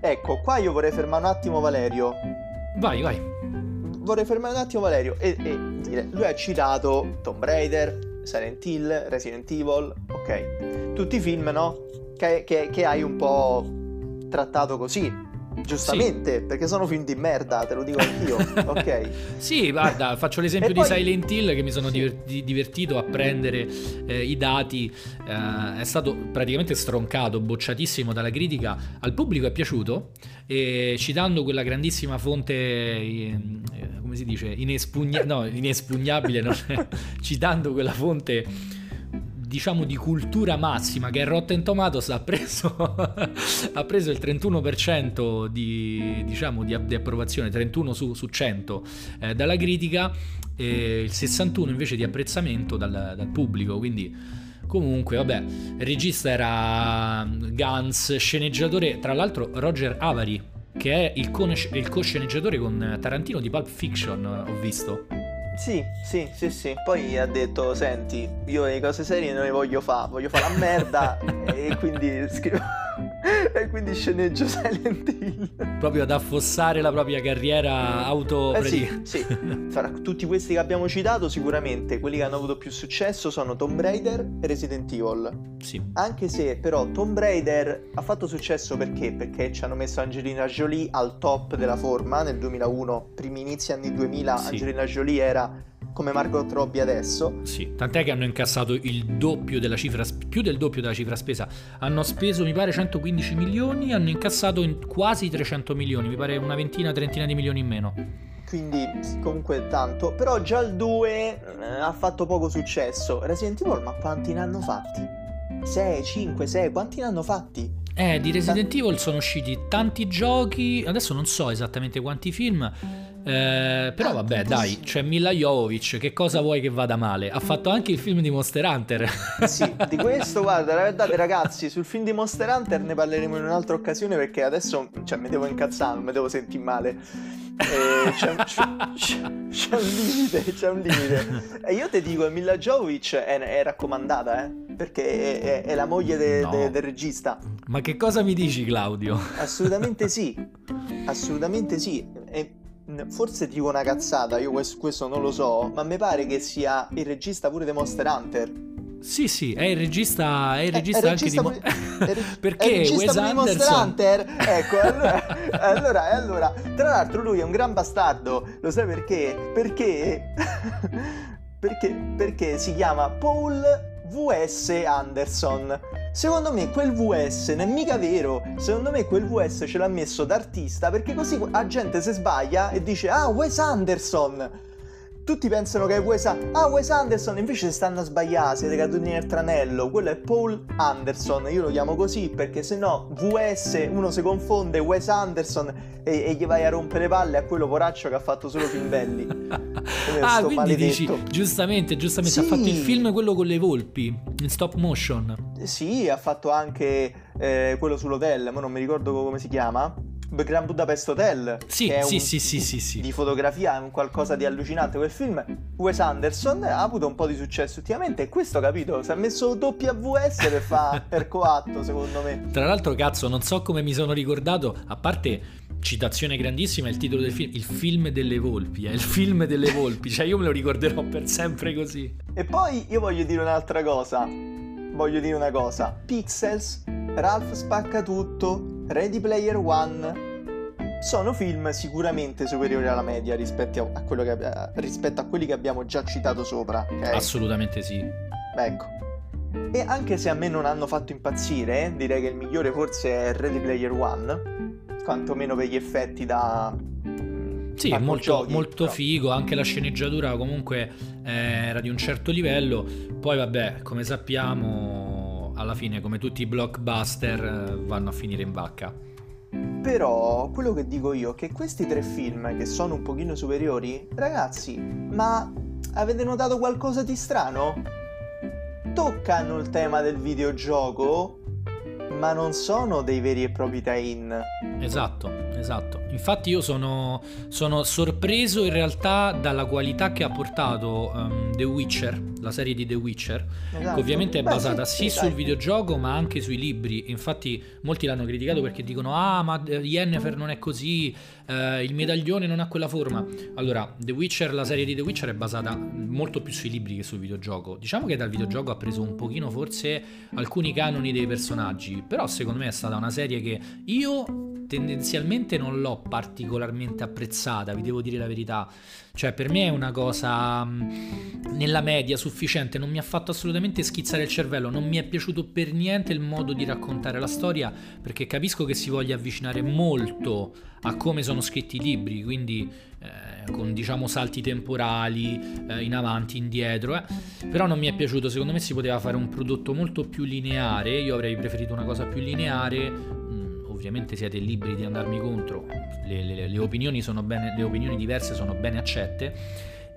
Ecco, qua io vorrei fermare un attimo Valerio. Vai, vai vorrei fermare un attimo Valerio e, e dire, lui ha citato Tomb Raider, Silent Hill, Resident Evil, ok, tutti film, no? Che, che, che hai un po' trattato così, Giustamente, sì. perché sono film di merda, te lo dico anch'io. ok. sì, guarda, faccio l'esempio di Silent Hill che mi sono sì. divertito a prendere eh, i dati. Eh, è stato praticamente stroncato, bocciatissimo dalla critica. Al pubblico è piaciuto e citando quella grandissima fonte, eh, come si dice, inespugna- no, inespugnabile, citando quella fonte diciamo di cultura massima che è Rotten Tomatoes ha preso, ha preso il 31% di, diciamo, di, di approvazione 31 su, su 100 eh, dalla critica e il 61 invece di apprezzamento dal, dal pubblico quindi Comunque, vabbè, il regista era Gans, sceneggiatore, tra l'altro Roger Avary, che è il, co- il co-sceneggiatore con Tarantino di Pulp Fiction, ho visto. Sì, sì, sì, sì. Poi ha detto, senti, io le cose serie non le voglio fare, voglio fare la merda e quindi scrivo... e quindi sceneggio Silent Hill. Proprio ad affossare la propria carriera auto... Eh sì, sì. Fra tutti questi che abbiamo citato, sicuramente quelli che hanno avuto più successo sono Tomb Raider e Resident Evil. Sì. Anche se però Tomb Raider ha fatto successo perché? Perché ci hanno messo Angelina Jolie al top della forma nel 2001, primi inizi anni 2000 sì. Angelina Jolie era come Margot Robbie adesso. Sì, tant'è che hanno incassato il doppio della cifra, più del doppio della cifra spesa. Hanno speso, mi pare, 115 milioni, hanno incassato in quasi 300 milioni, mi pare una ventina, trentina di milioni in meno. Quindi comunque tanto, però già il 2 eh, ha fatto poco successo. Resident Evil, ma quanti ne hanno fatti? 6, 5, 6, quanti ne hanno fatti? Eh, di Resident Evil sono usciti tanti giochi, adesso non so esattamente quanti film, eh, però ah, vabbè, dai, c'è Mila Jovovic, che cosa vuoi che vada male? Ha fatto anche il film di Monster Hunter. sì, di questo, guarda, la verità, ragazzi, sul film di Monster Hunter ne parleremo in un'altra occasione perché adesso, cioè, mi devo incazzare, mi devo sentire male. Eh, c'è, c'è, c'è, un limite, c'è un limite. E io ti dico, Mila Jovovic è, è raccomandata, eh? Perché è, è, è la moglie de, no. de, del regista. Ma che cosa mi dici, Claudio? Assolutamente sì. Assolutamente sì. E Forse dico una cazzata, io questo, questo, non lo so, ma mi pare che sia il regista pure di Monster Hunter. Sì, sì, è il regista, è il regista, è, anche regista di Mo- Perché è il Wes Anderson... Monster Hunter? Ecco, allora, allora, allora, tra l'altro lui è un gran bastardo, lo sai perché? Perché perché, perché si chiama Paul V.S. Anderson. Secondo me quel VS non è mica vero. Secondo me quel VS ce l'ha messo d'artista perché così la gente si sbaglia e dice ah Wes Anderson tutti pensano che è Wes, ah, Wes Anderson, invece stanno a sbagliare, siete caduti nel tranello, quello è Paul Anderson, io lo chiamo così perché se no VS uno si confonde Wes Anderson e, e gli vai a rompere le palle a quello poraccio che ha fatto solo film belli. ah, quindi maledetto. dici, giustamente, giustamente, sì. ha fatto il film quello con le volpi, in stop motion. Sì, ha fatto anche eh, quello sull'hotel, ma non mi ricordo come si chiama. Grand Budapest Hotel. Sì, che sì, un, sì, sì, sì, sì. Di fotografia, è un qualcosa di allucinante quel film. Wes Anderson ha avuto un po' di successo ultimamente e questo, capito? Si è messo WS per fare per coatto, secondo me. Tra l'altro, cazzo, non so come mi sono ricordato, a parte citazione grandissima, il titolo del film, il film delle volpi, è il film delle volpi, cioè io me lo ricorderò per sempre così. E poi io voglio dire un'altra cosa. Voglio dire una cosa. Pixels, Ralph spacca tutto, Ready Player One sono film sicuramente superiori alla media rispetto a, che, rispetto a quelli che abbiamo già citato sopra. Okay? Assolutamente sì. Ecco. E anche se a me non hanno fatto impazzire, direi che il migliore forse è Ready Player One, quantomeno per gli effetti da... Sì, è molto, giochi, molto figo, anche la sceneggiatura comunque eh, era di un certo livello, poi vabbè, come sappiamo alla fine, come tutti i blockbuster, eh, vanno a finire in vacca. Però quello che dico io è che questi tre film, che sono un pochino superiori, ragazzi, ma avete notato qualcosa di strano? Toccano il tema del videogioco, ma non sono dei veri e propri tie-in. Esatto, esatto. Infatti io sono, sono sorpreso in realtà dalla qualità che ha portato um, The Witcher, la serie di The Witcher, esatto. che ovviamente è Beh, basata sì, sì sul dai. videogioco ma anche sui libri. Infatti molti l'hanno criticato perché dicono ah ma Yennefer non è così, eh, il medaglione non ha quella forma. Allora, The Witcher, la serie di The Witcher è basata molto più sui libri che sul videogioco. Diciamo che dal videogioco ha preso un pochino forse alcuni canoni dei personaggi, però secondo me è stata una serie che io tendenzialmente non l'ho particolarmente apprezzata, vi devo dire la verità. Cioè, per me è una cosa mh, nella media sufficiente, non mi ha fatto assolutamente schizzare il cervello, non mi è piaciuto per niente il modo di raccontare la storia, perché capisco che si voglia avvicinare molto a come sono scritti i libri, quindi eh, con diciamo salti temporali, eh, in avanti, indietro, eh. però non mi è piaciuto, secondo me si poteva fare un prodotto molto più lineare, io avrei preferito una cosa più lineare, mm, ovviamente siete liberi di andarmi contro, le, le, le, opinioni, bene, le opinioni diverse sono ben accette.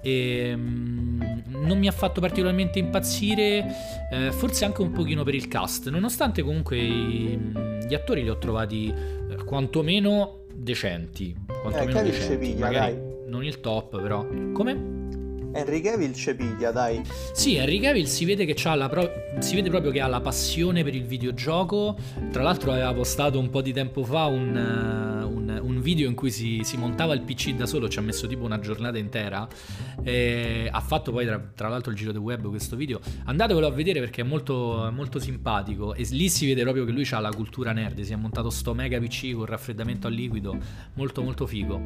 E, um, non mi ha fatto particolarmente impazzire, eh, forse anche un pochino per il cast, nonostante comunque i, gli attori li ho trovati eh, quantomeno decenti. Quantomeno eh, decenti. Piglia, dai. Non il top, però. Come? Henry Cavill ci piglia, dai. Sì, Henry Cavill si vede che pro- si vede proprio che ha la passione per il videogioco. Tra l'altro aveva postato un po' di tempo fa un, uh, un, un video in cui si, si, montava il PC da solo, ci ha messo tipo una giornata intera. E ha fatto poi tra, tra, l'altro il giro del web questo video. Andatevelo a vedere perché è molto, molto simpatico. E lì si vede proprio che lui ha la cultura nerd. Si è montato sto mega PC con raffreddamento a liquido. Molto molto figo.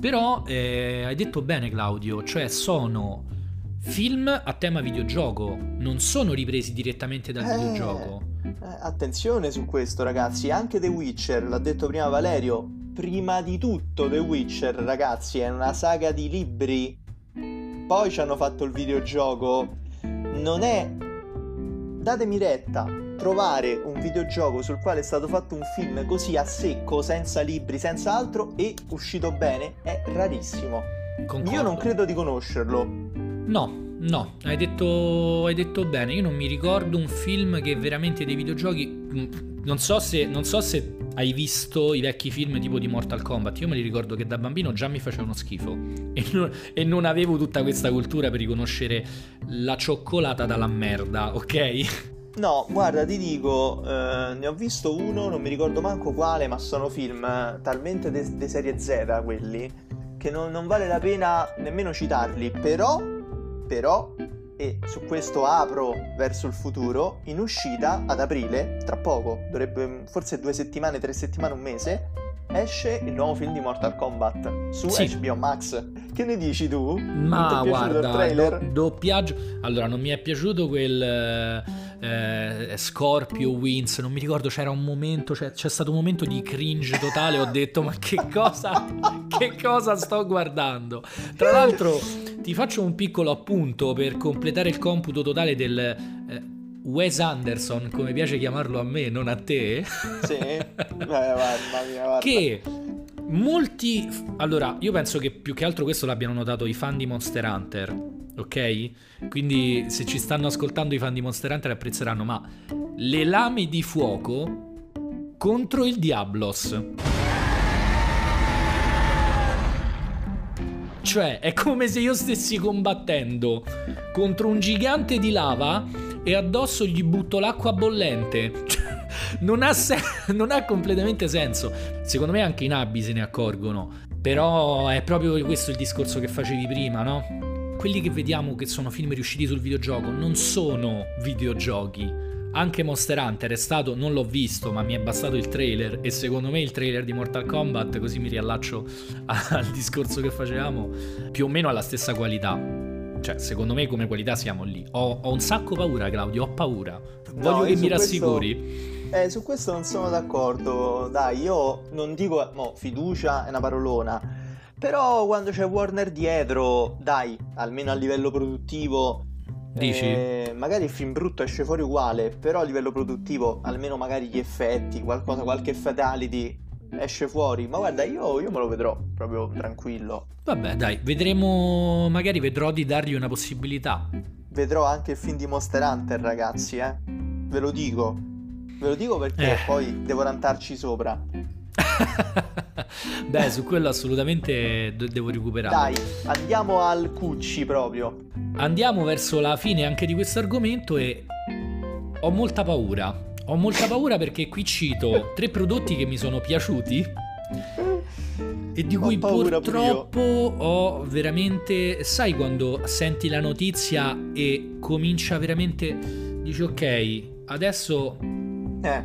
Però eh, hai detto bene Claudio, cioè sono sono film a tema videogioco, non sono ripresi direttamente dal eh, videogioco. Eh, attenzione su questo, ragazzi. Anche The Witcher, l'ha detto prima Valerio. Prima di tutto, The Witcher, ragazzi, è una saga di libri. Poi ci hanno fatto il videogioco. Non è. Datemi retta. Trovare un videogioco sul quale è stato fatto un film così a secco, senza libri, senza altro e uscito bene, è rarissimo. Concordo. Io non credo di conoscerlo. No, no, hai detto, hai detto, bene. Io non mi ricordo un film che veramente dei videogiochi. Mm, non so, se, non so se hai visto i vecchi film tipo di Mortal Kombat. Io me li ricordo che da bambino già mi facevano schifo. E non, e non avevo tutta questa cultura per riconoscere la cioccolata dalla merda, ok? No, guarda, ti dico, eh, ne ho visto uno, non mi ricordo manco quale, ma sono film talmente di de- serie Z quelli che non, non vale la pena nemmeno citarli, però, però, e su questo apro verso il futuro, in uscita ad aprile, tra poco, dovrebbe forse due settimane, tre settimane, un mese, esce il nuovo film di Mortal Kombat su sì. HBO Max. Che ne dici tu? Ma guarda, do, doppiaggio. Allora, non mi è piaciuto quel eh, Scorpio Wins. Non mi ricordo, c'era un momento, cioè, c'è stato un momento di cringe totale. Ho detto, ma che cosa, che cosa sto guardando? Tra l'altro, ti faccio un piccolo appunto per completare il computo totale del. Eh, Wes Anderson, come piace chiamarlo a me, non a te. Sì, eh, mamma mia, guarda. Che molti... Allora, io penso che più che altro questo l'abbiano notato i fan di Monster Hunter, ok? Quindi se ci stanno ascoltando i fan di Monster Hunter apprezzeranno, ma le lame di fuoco contro il Diablos. Cioè, è come se io stessi combattendo contro un gigante di lava e addosso gli butto l'acqua bollente. non, ha se- non ha completamente senso. Secondo me anche i nabbi se ne accorgono. Però è proprio questo il discorso che facevi prima, no? Quelli che vediamo che sono film riusciti sul videogioco non sono videogiochi. Anche Monster Hunter è stato, non l'ho visto, ma mi è bastato il trailer e secondo me il trailer di Mortal Kombat, così mi riallaccio al discorso che facevamo, più o meno ha la stessa qualità cioè, secondo me come qualità siamo lì. Ho, ho un sacco paura, Claudio, ho paura. Voglio no, che mi rassicuri. Questo, eh, su questo non sono d'accordo. Dai, io non dico, mo, fiducia è una parolona. Però quando c'è Warner dietro, dai, almeno a livello produttivo, Dici? Eh, magari il film brutto esce fuori uguale, però a livello produttivo, almeno magari gli effetti, qualcosa, qualche fatality esce fuori. Ma guarda, io, io me lo vedrò proprio tranquillo. Vabbè, dai, vedremo. Magari vedrò di dargli una possibilità. Vedrò anche il film di Monster Hunter, ragazzi, eh. Ve lo dico. Ve lo dico perché eh. poi devo rantarci sopra. Beh, su quello assolutamente devo recuperare. Dai, andiamo al cucci proprio. Andiamo verso la fine anche di questo argomento e ho molta paura. Ho molta paura perché qui cito tre prodotti che mi sono piaciuti e di cui purtroppo ho veramente... Sai quando senti la notizia e comincia veramente... Dici ok, adesso... Eh.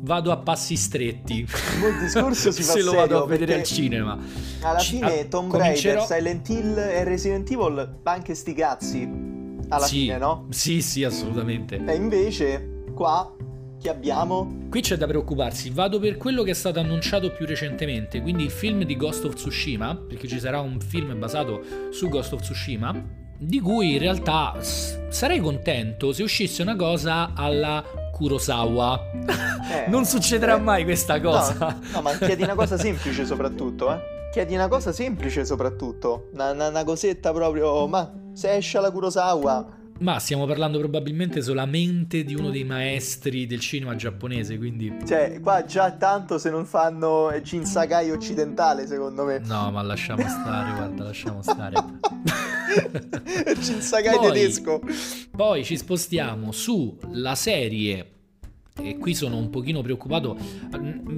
vado a passi stretti. Il discorso si fa Se lo vado a vedere al cinema. Alla fine a- Tomb comincerò- Raider, Silent Hill e Resident Evil, anche sti cazzi. Alla sì, fine, no? Sì, sì, assolutamente. E invece, qua, che abbiamo? Qui c'è da preoccuparsi. Vado per quello che è stato annunciato più recentemente, quindi il film di Ghost of Tsushima, perché ci sarà un film basato su Ghost of Tsushima, di cui in realtà sarei contento se uscisse una cosa alla Kurosawa. Eh, non succederà eh, mai questa cosa. No, no, ma chiedi una cosa semplice soprattutto, eh. Chiedi una cosa semplice soprattutto. Una, una- una cosetta proprio. Ma se esce la Kurosawa. Ma stiamo parlando probabilmente solamente di uno dei maestri del cinema giapponese, quindi... Cioè, qua già tanto se non fanno Jin Sakai occidentale, secondo me. No, ma lasciamo stare, guarda, lasciamo stare. Poi- tedesco. Poi ci spostiamo sulla serie e qui sono un pochino preoccupato,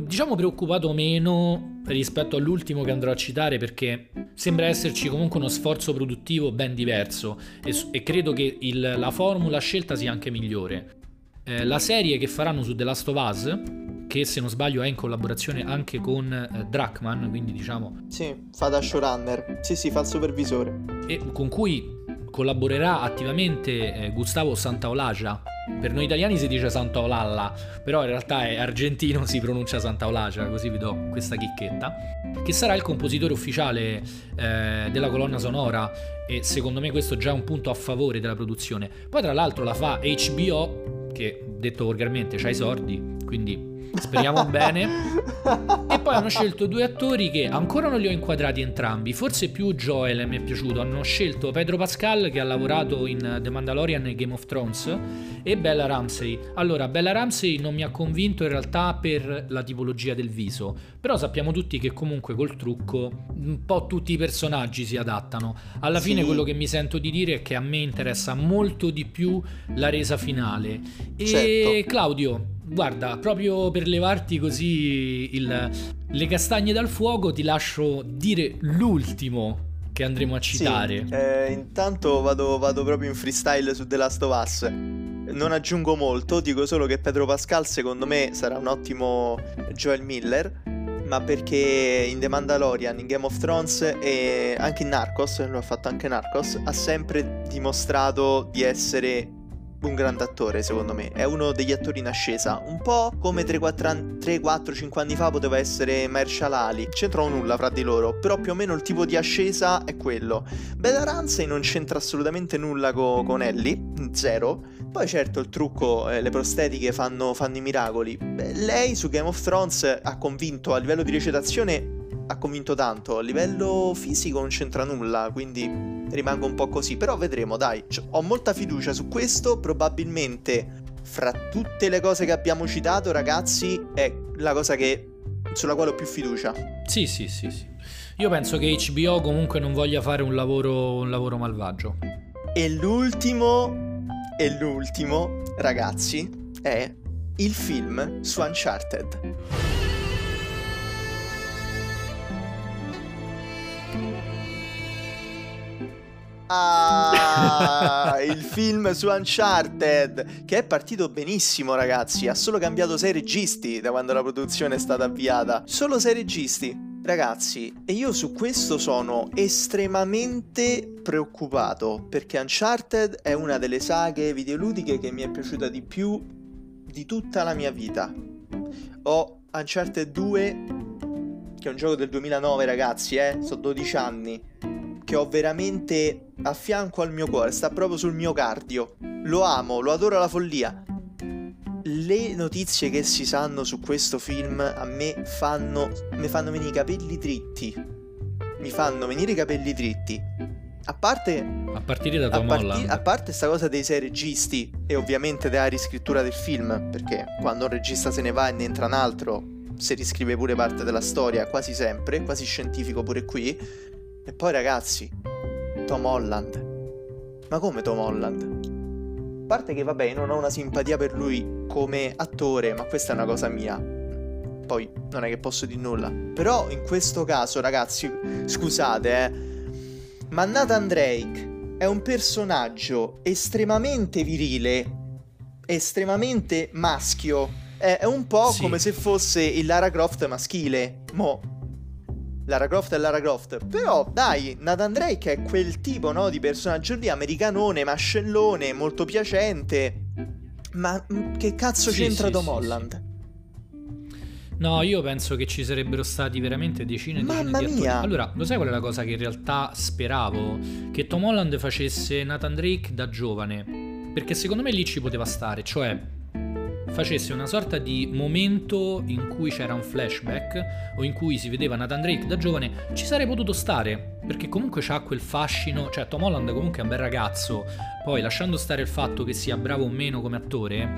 diciamo preoccupato meno rispetto all'ultimo che andrò a citare perché sembra esserci comunque uno sforzo produttivo ben diverso e, e credo che il- la formula scelta sia anche migliore. Eh, la serie che faranno su The Last of Us, che se non sbaglio è in collaborazione anche con eh, Druckmann, quindi diciamo Sì, fa da showrunner. Sì, sì, fa il supervisore. e con cui collaborerà attivamente eh, Gustavo Santaolalla. Per noi italiani si dice Santaolalla, però in realtà è argentino, si pronuncia Santaolalla, così vi do questa chicchetta. Che sarà il compositore ufficiale eh, della colonna sonora e secondo me questo già è un punto a favore della produzione. Poi tra l'altro la fa HBO, che detto volgarmente c'ha i sordi, quindi speriamo bene. E poi hanno scelto due attori che ancora non li ho inquadrati entrambi. Forse più Joel mi è piaciuto. Hanno scelto Pedro Pascal che ha lavorato in The Mandalorian e Game of Thrones e Bella Ramsey. Allora, Bella Ramsey non mi ha convinto in realtà per la tipologia del viso, però sappiamo tutti che comunque col trucco un po' tutti i personaggi si adattano. Alla Sì. fine quello che mi sento di dire è che a me interessa molto di più la resa finale. E Certo. Claudio, guarda, proprio per levarti così il- le castagne dal fuoco, ti lascio dire l'ultimo che andremo a citare. Sì, eh, intanto vado, vado proprio in freestyle su The Last of Us. Non aggiungo molto, dico solo che Pedro Pascal secondo me sarà un ottimo Joel Miller, ma perché in The Mandalorian, in Game of Thrones e anche in Narcos, lo ha fatto anche Narcos, ha sempre dimostrato di essere un grande attore secondo me, è uno degli attori in ascesa, un po' come 3-4-5 anni fa poteva essere Marshall Ali, c'entrano nulla fra di loro, però più o meno il tipo di ascesa è quello. Bella Ramsey non c'entra assolutamente nulla co- con Ellie, zero. Poi certo il trucco, eh, le prostetiche fanno, fanno i miracoli. Beh, lei su Game of Thrones ha convinto a livello di recitazione, ha convinto tanto, a livello fisico non c'entra nulla, quindi rimango un po' così. Però vedremo, dai, C- ho molta fiducia su questo, probabilmente fra tutte le cose che abbiamo citato ragazzi è la cosa che, sulla quale ho più fiducia. Sì, sì, sì, sì. Io penso che HBO comunque non voglia fare un lavoro, un lavoro malvagio. E l'ultimo, e l'ultimo, ragazzi, è il film su Uncharted. Ah, il film su Uncharted, che è partito benissimo, ragazzi. Ha solo cambiato sei registi da quando la produzione è stata avviata. Solo sei registi. Ragazzi, e io su questo sono estremamente preoccupato perché Uncharted è una delle saghe videoludiche che mi è piaciuta di più di tutta la mia vita. Ho Uncharted 2, che è un gioco del 2009, ragazzi, eh, sono 12 anni, che ho veramente a fianco al mio cuore, sta proprio sul mio cardio. Lo amo, lo adoro alla follia. Le notizie che si sanno su questo film a me fanno, mi fanno venire i capelli dritti. Mi fanno venire i capelli dritti. A parte A partire da a, Tom parti- Holland. a parte sta cosa dei sei registi e ovviamente della riscrittura del film, perché quando un regista se ne va e ne entra un altro, si riscrive pure parte della storia, quasi sempre, quasi scientifico pure qui. E poi ragazzi, Tom Holland. Ma come Tom Holland? A parte che vabbè, non ho una simpatia per lui come attore, ma questa è una cosa mia. Poi non è che posso dire nulla. Però in questo caso, ragazzi, scusate, eh. Ma Nathan Drake è un personaggio estremamente virile, estremamente maschio, È, è un po' sì. come se fosse il Lara Croft maschile. Mo. Lara Croft è Lara Croft. Però, dai, Nathan Drake è quel tipo, no, di personaggio lì, americanone, mascellone, molto piacente. Ma mm, che cazzo sì, c'entra sì, Tom Holland? No, io penso che ci sarebbero stati veramente decine e decine Mamma di attori. mia! Allora, lo sai qual è la cosa che in realtà speravo? Che Tom Holland facesse Nathan Drake da giovane. Perché secondo me lì ci poteva stare, cioè facesse una sorta di momento in cui c'era un flashback o in cui si vedeva Nathan Drake da giovane, ci sarei potuto stare, perché comunque c'ha quel fascino, cioè Tom Holland comunque è un bel ragazzo, poi lasciando stare il fatto che sia bravo o meno come attore,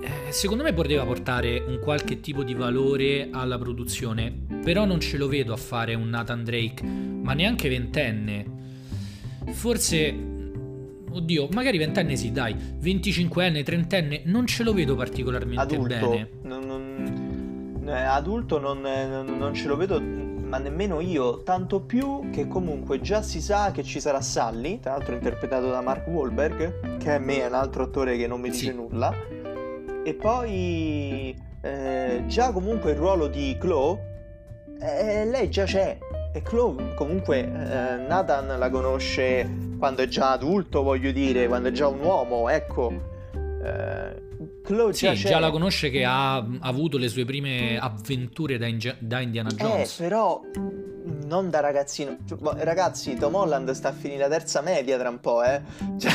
eh, secondo me poteva portare un qualche tipo di valore alla produzione, però non ce lo vedo a fare un Nathan Drake, ma neanche ventenne. Forse oddio, magari ventenne sì, dai, 25enne, trentenne, non ce lo vedo particolarmente adulto, bene. Non, non, eh, adulto non, non, ce lo vedo, ma nemmeno io, tanto più che comunque già si sa che ci sarà Sally, tra l'altro interpretato da Mark Wahlberg, che a me è un altro attore che non mi dice sì. nulla, e poi eh, già comunque il ruolo di Chloe, eh, lei già c'è, e Chloe comunque eh, Nathan la conosce quando è già adulto, voglio dire, quando è già un uomo, ecco. Eh, Chloe sì, già, già la conosce che ha, ha, avuto le sue prime avventure da, Inge- da Indiana eh, Jones. Eh, però non da ragazzino. Cioè, boh, ragazzi, Tom Holland sta a finire la terza media tra un po', eh. Cioè,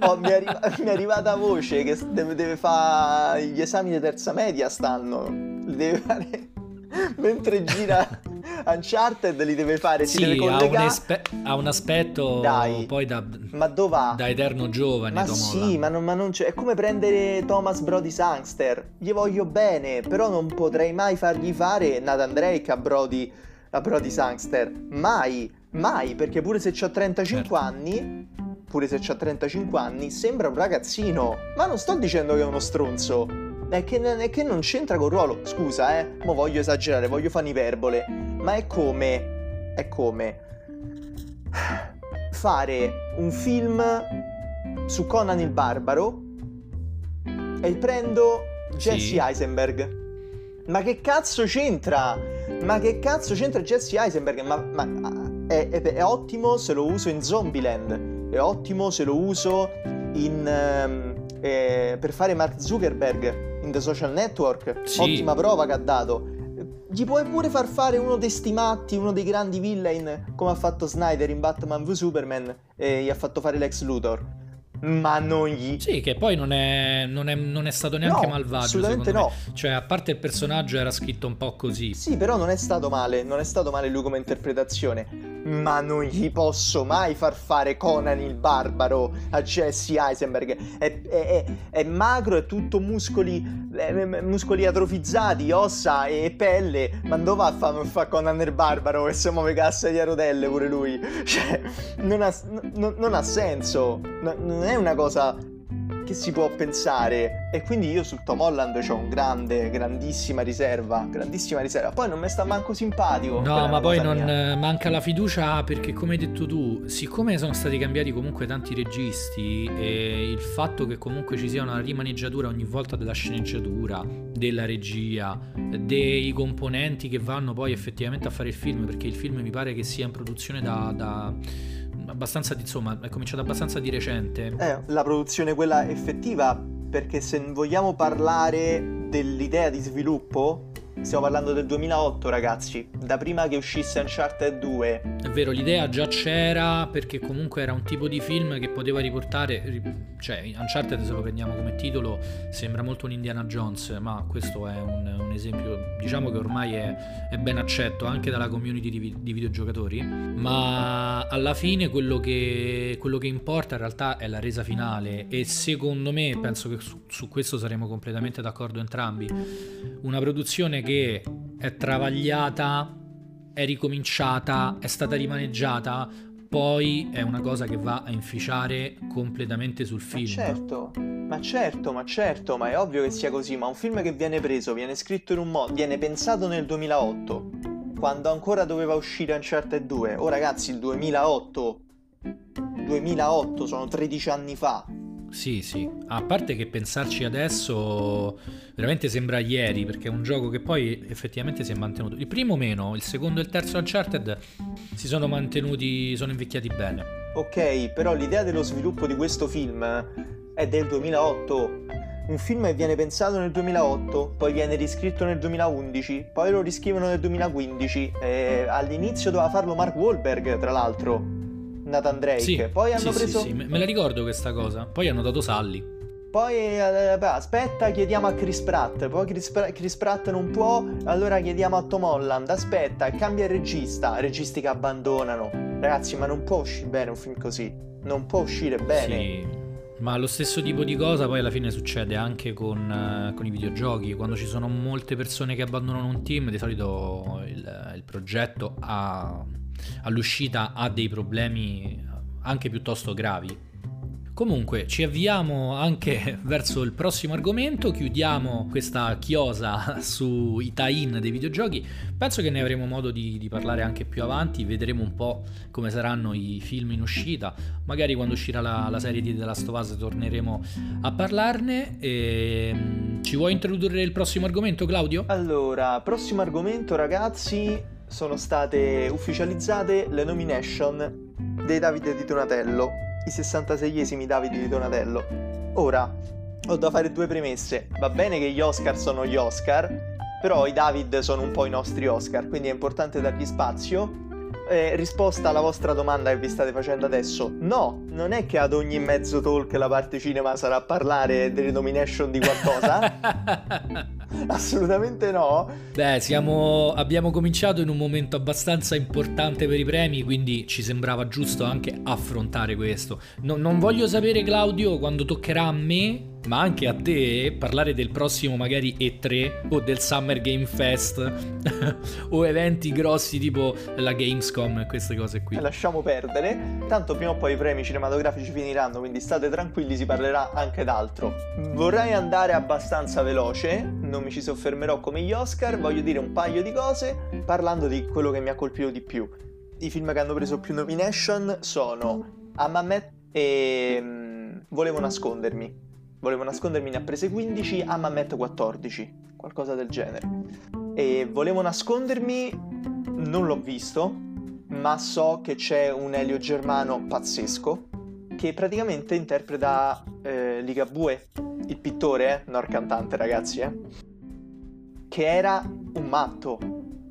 oh, mi, è mi, è arrivata voce che deve, deve fare gli esami di terza media stanno. Deve fare mentre gira Uncharted li deve fare, sì, si deve collegare. Ha un, espe- ha un aspetto Dai, poi da, ma dov'ha? da eterno giovane. Ma Tom sì, ma non, ma non c'è. È come prendere Thomas Brody Sangster. Gli voglio bene, però non potrei mai fargli fare Nathan Drake a Brody, a Brody Sangster. Mai, mai, perché pure se ho 35 certo. anni pure se ha 35 anni, sembra un ragazzino. Ma non sto dicendo che è uno stronzo. È che, che non c'entra col ruolo. Scusa, eh. Mo voglio esagerare, voglio fare iperbole. Ma è come. È come. Fare un film su Conan il Barbaro e prendo Jesse sì. Eisenberg. Ma che cazzo c'entra? Ma che cazzo c'entra Jesse Eisenberg? Ma, ma è, è, è, ottimo se lo uso in Zombieland. È ottimo se lo uso in, um, eh, per fare Mark Zuckerberg in The Social Network. Sì. Ottima prova che ha dato. Gli puoi pure far fare uno dei stimati, uno dei grandi villain, come ha fatto Snyder in Batman v Superman e gli ha fatto fare Lex Luthor ma non gli... Sì, che poi non è, non è, non è stato neanche no, malvagio. Assolutamente no. Me. Cioè, a parte il personaggio era scritto un po' così. Sì, però non è stato male, non è stato male lui come interpretazione. Ma non gli posso mai far fare Conan il barbaro a Jesse Eisenberg. È, è, è, magro, è tutto muscoli, muscoli atrofizzati, ossa e pelle. Ma dove va a fare fa Conan il barbaro che si muove cassa di rotelle pure lui? Cioè, non ha, n- non ha senso. Non è una cosa che si può pensare e quindi io sul Tom Holland ho un grande, grandissima riserva, grandissima riserva. Poi non mi sta manco simpatico. No, ma poi non mia. manca la fiducia perché come hai detto tu, siccome sono stati cambiati comunque tanti registi e il fatto che comunque ci sia una rimaneggiatura ogni volta della sceneggiatura, della regia, dei componenti che vanno poi effettivamente a fare il film, perché il film mi pare che sia in produzione da, da abbastanza, insomma, è cominciato abbastanza di recente. Eh, la produzione quella effettiva, perché se vogliamo parlare dell'idea di sviluppo, Stiamo parlando del 2008, ragazzi, da prima che uscisse Uncharted 2. È vero, l'idea già c'era perché comunque era un tipo di film che poteva riportare, cioè Uncharted se lo prendiamo come titolo sembra molto un Indiana Jones, ma questo è un, un esempio, diciamo che ormai è, è, ben accetto anche dalla community di, di, videogiocatori, ma alla fine quello che, quello che, importa in realtà è la resa finale e secondo me, penso che su, su questo saremo completamente d'accordo entrambi, una produzione che è travagliata, è ricominciata, è stata rimaneggiata, poi è una cosa che va a inficiare completamente sul film. Ma certo, ma certo, ma certo, ma è ovvio che sia così, ma un film che viene preso, viene scritto in un modo, viene pensato nel 2008, quando ancora doveva uscire Uncharted 2. Oh ragazzi, il 2008, 2008 sono 13 anni fa. Sì, sì, a parte che pensarci adesso veramente sembra ieri, perché è un gioco che poi effettivamente si è mantenuto. Il primo meno, il secondo e il terzo Uncharted si sono mantenuti, sono invecchiati bene. Ok, però l'idea dello sviluppo di questo film è del 2008. Un film viene pensato nel 2008, poi viene riscritto nel 2011, poi lo riscrivono nel 2015. E all'inizio doveva farlo Mark Wahlberg, tra l'altro Nathan Drake. Sì, poi hanno sì, preso. Sì, sì, me la ricordo questa cosa. Poi hanno dato Sally. Poi eh, beh, aspetta, chiediamo a Chris Pratt. Poi Chris, Pratt, Chris Pratt non può, allora chiediamo a Tom Holland. Aspetta, cambia il regista. Registi che abbandonano. Ragazzi, ma non può uscire bene un film così. Non può uscire bene. Sì. Ma lo stesso tipo di cosa poi alla fine succede anche con, uh, con, i videogiochi. Quando ci sono molte persone che abbandonano un team, di solito il, il progetto ha all'uscita ha dei problemi anche piuttosto gravi. Comunque ci avviamo anche verso il prossimo argomento, chiudiamo questa chiosa sui tie-in dei videogiochi, penso che ne avremo modo di, di, parlare anche più avanti, vedremo un po' come saranno i film in uscita, magari quando uscirà la, la serie di The Last of Us torneremo a parlarne. E, ehm, ci vuoi introdurre il prossimo argomento Claudio? Allora, prossimo argomento ragazzi, sono state ufficializzate le nomination dei Davide di Donatello, i 66esimi Davide di Donatello. Ora, ho da fare due premesse. Va bene che gli Oscar sono gli Oscar, però i David sono un po' i nostri Oscar, quindi è importante dargli spazio. Eh, risposta alla vostra domanda che vi state facendo adesso, no, non è che ad ogni mezzo talk la parte cinema sarà a parlare delle nomination di qualcosa. Assolutamente no. Beh, siamo, abbiamo cominciato in un momento abbastanza importante per i premi, quindi ci sembrava giusto anche affrontare questo. No, non voglio sapere, Claudio, quando toccherà a me ma anche a te parlare del prossimo magari E3 o del Summer Game Fest o eventi grossi tipo la Gamescom e queste cose qui. Lasciamo perdere, tanto prima o poi i premi cinematografici finiranno, quindi state tranquilli, si parlerà anche d'altro. Vorrei andare abbastanza veloce, non mi ci soffermerò come gli Oscar, voglio dire un paio di cose parlando di quello che mi ha colpito di più. I film che hanno preso più nomination sono Amamet e mm, Volevo nascondermi Volevo nascondermi, ne ha prese 15, Amamet 14, qualcosa del genere. E volevo nascondermi, non l'ho visto, ma so che c'è un Elio Germano pazzesco che praticamente interpreta eh, Ligabue, il pittore, eh, non il cantante ragazzi, eh, che era un matto,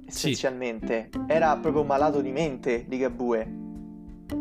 essenzialmente. Sì. Era proprio malato di mente Ligabue.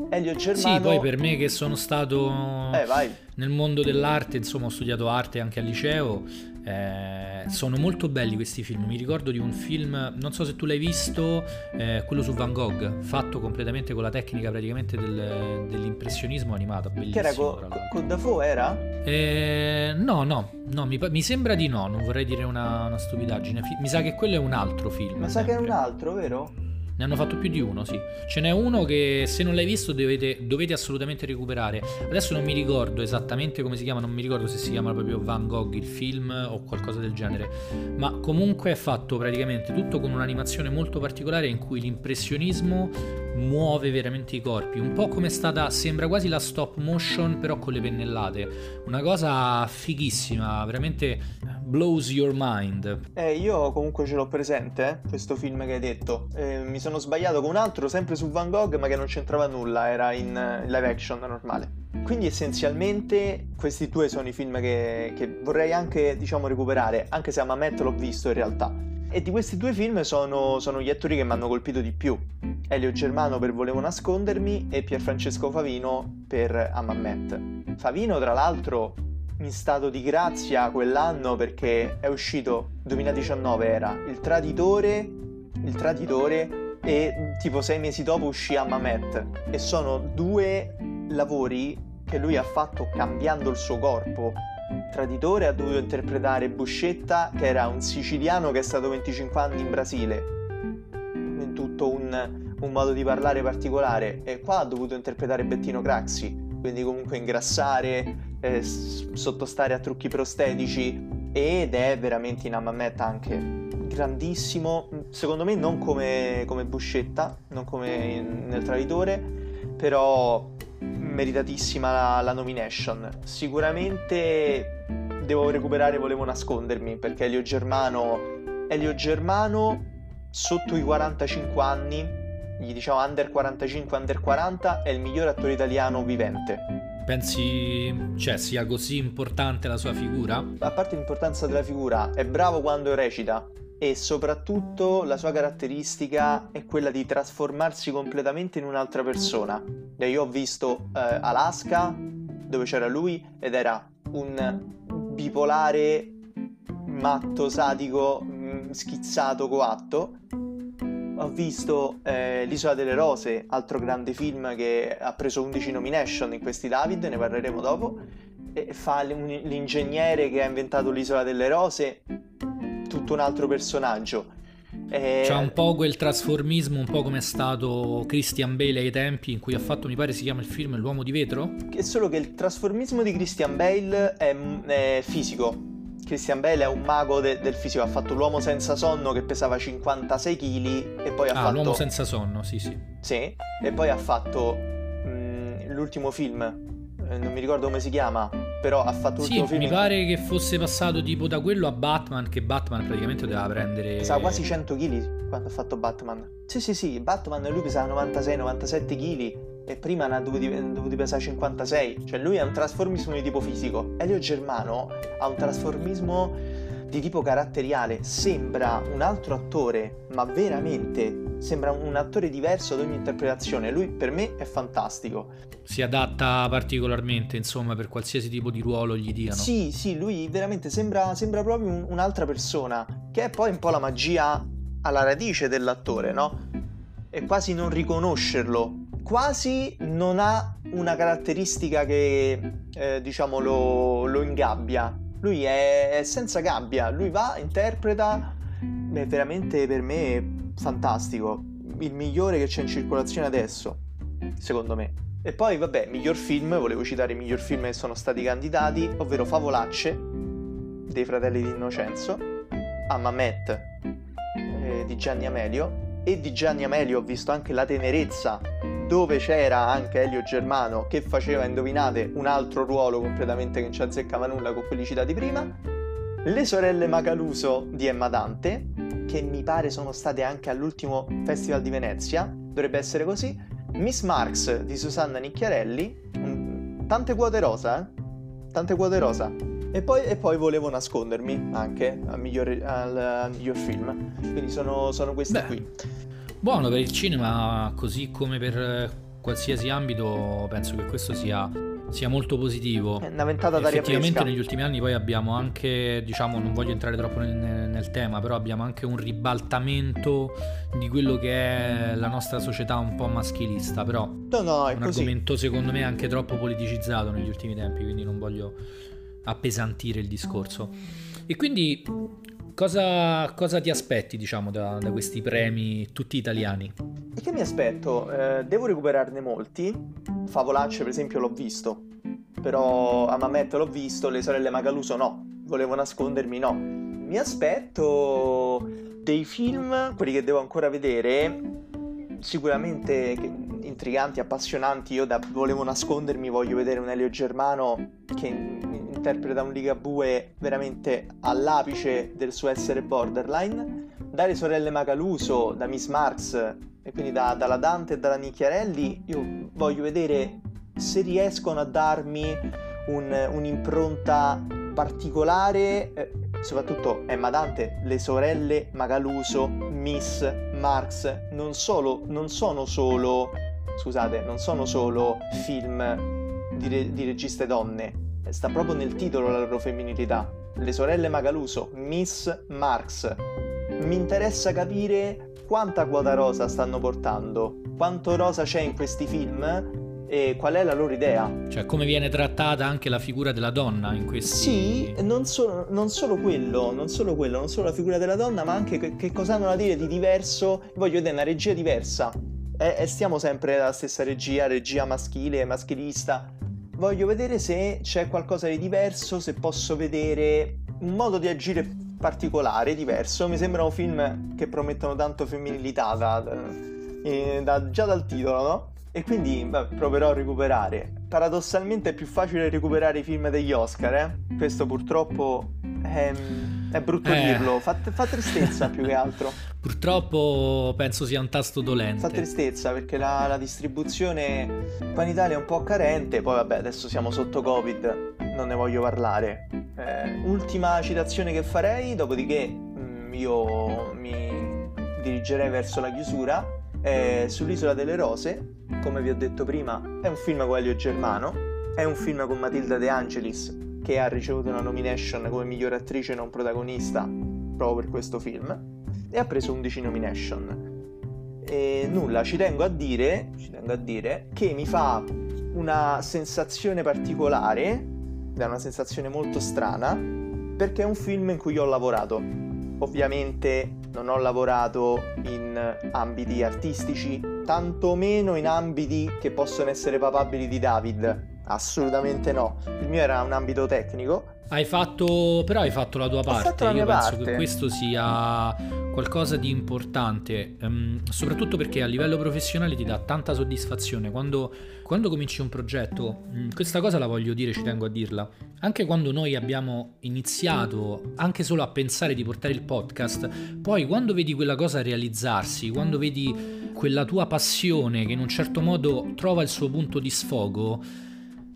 Elio Germano... Sì, poi per me che sono stato... Eh, vai nel mondo dell'arte, insomma, ho studiato arte anche al liceo. Eh, sono molto belli questi film. Mi ricordo di un film, non so se tu l'hai visto, eh, quello su Van Gogh, fatto completamente con la tecnica praticamente del, dell'impressionismo animato. Bellissimo. Che era con, con Dafoe era? Eh, no, no, no mi, mi, sembra di no. Non vorrei dire una, una stupidaggine. Mi sa che quello è un altro film. Ma sa che è un altro, vero? Ne hanno fatto più di uno, sì. Ce n'è uno che se non l'hai visto dovete, dovete, assolutamente recuperare. Adesso non mi ricordo esattamente come si chiama, non mi ricordo se si chiama proprio Van Gogh il film o qualcosa del genere. Ma comunque è fatto praticamente tutto con un'animazione molto particolare in cui l'impressionismo muove veramente i corpi. Un po' come è stata, sembra quasi la stop motion però con le pennellate. Una cosa fighissima, veramente blows your mind. Eh, io comunque ce l'ho presente, eh, questo film che hai detto. Eh, mi sono sbagliato con un altro, sempre su Van Gogh, ma che non c'entrava nulla, era in live action normale. Quindi essenzialmente questi due sono i film che, che vorrei anche, diciamo, recuperare, anche se a Mamet l'ho visto in realtà. E di questi due film sono, sono gli attori che mi hanno colpito di più. Elio Germano per Volevo nascondermi e Pierfrancesco Favino per Amamet. Favino, tra l'altro, in stato di grazia quell'anno perché è uscito 2019 era Il Traditore, Il Traditore e tipo sei mesi dopo uscì Amamet e sono due lavori che lui ha fatto cambiando il suo corpo. Traditore ha dovuto interpretare Buscetta che era un siciliano che è stato 25 anni in Brasile. In tutto un, un modo di parlare particolare. E qua ha dovuto interpretare Bettino Craxi. Quindi comunque ingrassare eh, sottostare a trucchi prostetici. Ed è veramente in Amamet anche grandissimo, secondo me non come, come Buscetta, non come nel Traditore, però meritatissima la, la nomination. Sicuramente devo recuperare Volevo nascondermi perché Elio Germano, Elio Germano sotto i 45 anni, gli diciamo under 45, under 40, è il miglior attore italiano vivente. Pensi cioè, sia così importante la sua figura? A parte l'importanza della figura, è bravo quando recita e soprattutto la sua caratteristica è quella di trasformarsi completamente in un'altra persona. Io ho visto eh, Alaska, dove c'era lui, ed era un bipolare matto, sadico, mm, schizzato, coatto ho visto eh, L'Isola delle Rose, altro grande film che ha preso 11 nomination in questi David, ne parleremo dopo. E fa l'ingegnere che ha inventato l'Isola delle Rose, tutto un altro personaggio. E... C'ha un po' quel trasformismo, un po' come è stato Christian Bale ai tempi in cui ha fatto, mi pare si chiama il film L'uomo di vetro. È solo che il trasformismo di Christian Bale è, è fisico, Christian Bale è un mago de- del fisico, ha fatto l'uomo senza sonno che pesava 56 kg e poi ha ah, fatto... l'uomo senza sonno, sì sì. Sì, e poi ha fatto mh, mm, l'ultimo film, eh, non mi ricordo come si chiama, però ha fatto l'ultimo sì, film... mi pare che fosse passato tipo da quello a Batman, che Batman praticamente doveva prendere... Pesava quasi 100 kg quando ha fatto Batman. Sì, sì, sì, Batman lui pesava 96-97 kg e prima ne ha dovuti, dovuti pesare 56, cioè lui ha un trasformismo di tipo fisico. Elio Germano ha un trasformismo di tipo caratteriale, sembra un altro attore, ma veramente sembra un attore diverso ad ogni interpretazione. Lui per me è fantastico. Si adatta particolarmente, insomma, per qualsiasi tipo di ruolo gli diano. Sì, sì, lui veramente sembra, sembra proprio un, un'altra persona, che è poi un po' la magia alla radice dell'attore, no? E quasi non riconoscerlo quasi non ha una caratteristica che eh, diciamo lo, lo, ingabbia. Lui è, senza gabbia, lui va, interpreta, è veramente per me fantastico. Il migliore che c'è in circolazione adesso, secondo me. E poi, vabbè, miglior film, volevo citare i miglior film che sono stati candidati, ovvero Favolacce dei fratelli di Innocenzo, Amamet eh, di Gianni Amelio e di Gianni Amelio ho visto anche La tenerezza dove c'era anche Elio Germano che faceva, indovinate, un altro ruolo completamente che non ci azzeccava nulla con quelli citati prima, le sorelle Macaluso di Emma Dante, che mi pare sono state anche all'ultimo Festival di Venezia, dovrebbe essere così, Miss Marx di Susanna Nicchiarelli, tante quote rosa, eh? Tante quote rosa. E poi, e poi, volevo nascondermi anche al miglior, al, al miglior film. Quindi sono, sono questi Beh, qui. Buono per il cinema, così come per qualsiasi ambito, penso che questo sia, sia molto positivo. È una ventata d'aria Effettivamente fresca. negli ultimi anni poi abbiamo anche, diciamo, non voglio entrare troppo nel, nel, tema, però abbiamo anche un ribaltamento di quello che è la nostra società un po' maschilista, però no, no, è un così. argomento secondo me anche troppo politicizzato negli ultimi tempi, quindi non voglio appesantire il discorso. E quindi Cosa, cosa, ti aspetti, diciamo, da, da, questi premi tutti italiani? E che mi aspetto? Eh, devo recuperarne molti. Favolacce, per esempio, l'ho visto. Però a Mamet l'ho visto, le sorelle Magaluso no. Volevo nascondermi, no. Mi aspetto dei film, quelli che devo ancora vedere, sicuramente intriganti, appassionanti. Io da volevo nascondermi, voglio vedere un Elio Germano che interpreta un Ligabue veramente all'apice del suo essere borderline. Dalle sorelle Macaluso, da Miss Marx e quindi da, dalla Dante e dalla Nicchiarelli, io voglio vedere se riescono a darmi un, un'impronta particolare, eh, soprattutto Emma Dante, le sorelle Magaluso, Miss Marx, non, solo, non sono solo, scusate, non sono solo film di, re, di registe donne, sta proprio nel titolo la loro femminilità. Le sorelle Magaluso, Miss Marx. Mi interessa capire quanta quota rosa stanno portando, quanto rosa c'è in questi film e qual è la loro idea. Cioè come viene trattata anche la figura della donna in questi... Sì, non solo, non solo quello, non solo quello, non solo la figura della donna, ma anche che, che cosa hanno da dire di diverso. Voglio vedere una regia diversa. E, e stiamo sempre nella stessa regia, regia maschile, maschilista voglio vedere se c'è qualcosa di diverso, se posso vedere un modo di agire particolare, diverso. Mi sembrano film che promettono tanto femminilità da, da, eh, da, già dal titolo, no? E quindi beh, proverò a recuperare. paradossalmente è più facile recuperare i film degli Oscar, eh? Questo purtroppo è, è brutto eh. dirlo, fa, fa tristezza più che altro. Purtroppo penso sia un tasto dolente. Fa tristezza perché la, la, distribuzione qua in Italia è un po' carente, poi vabbè adesso siamo sotto Covid, non ne voglio parlare. Eh, ultima citazione che farei, dopodiché mh, mm, io mi dirigerei verso la chiusura è Sull'isola delle rose, come vi ho detto prima, è un film con Elio Germano, è un film con Matilda De Angelis che ha ricevuto una nomination come miglior attrice non protagonista proprio per questo film e ha preso 11 nomination. E nulla, ci tengo a dire, ci tengo a dire che mi fa una sensazione particolare, è una sensazione molto strana, perché è un film in cui ho lavorato Ovviamente non ho lavorato in ambiti artistici, tantomeno in ambiti che possono essere papabili di David. Assolutamente no. Il mio era un ambito tecnico. Hai fatto, però hai fatto la tua parte. La Io penso parte. che questo sia qualcosa di importante, um, soprattutto perché a livello professionale ti dà tanta soddisfazione. Quando, quando cominci un progetto, um, questa cosa la voglio dire, ci tengo a dirla. Anche quando noi abbiamo iniziato anche solo a pensare di portare il podcast, poi quando vedi quella cosa realizzarsi, quando vedi quella tua passione che in un certo modo trova il suo punto di sfogo,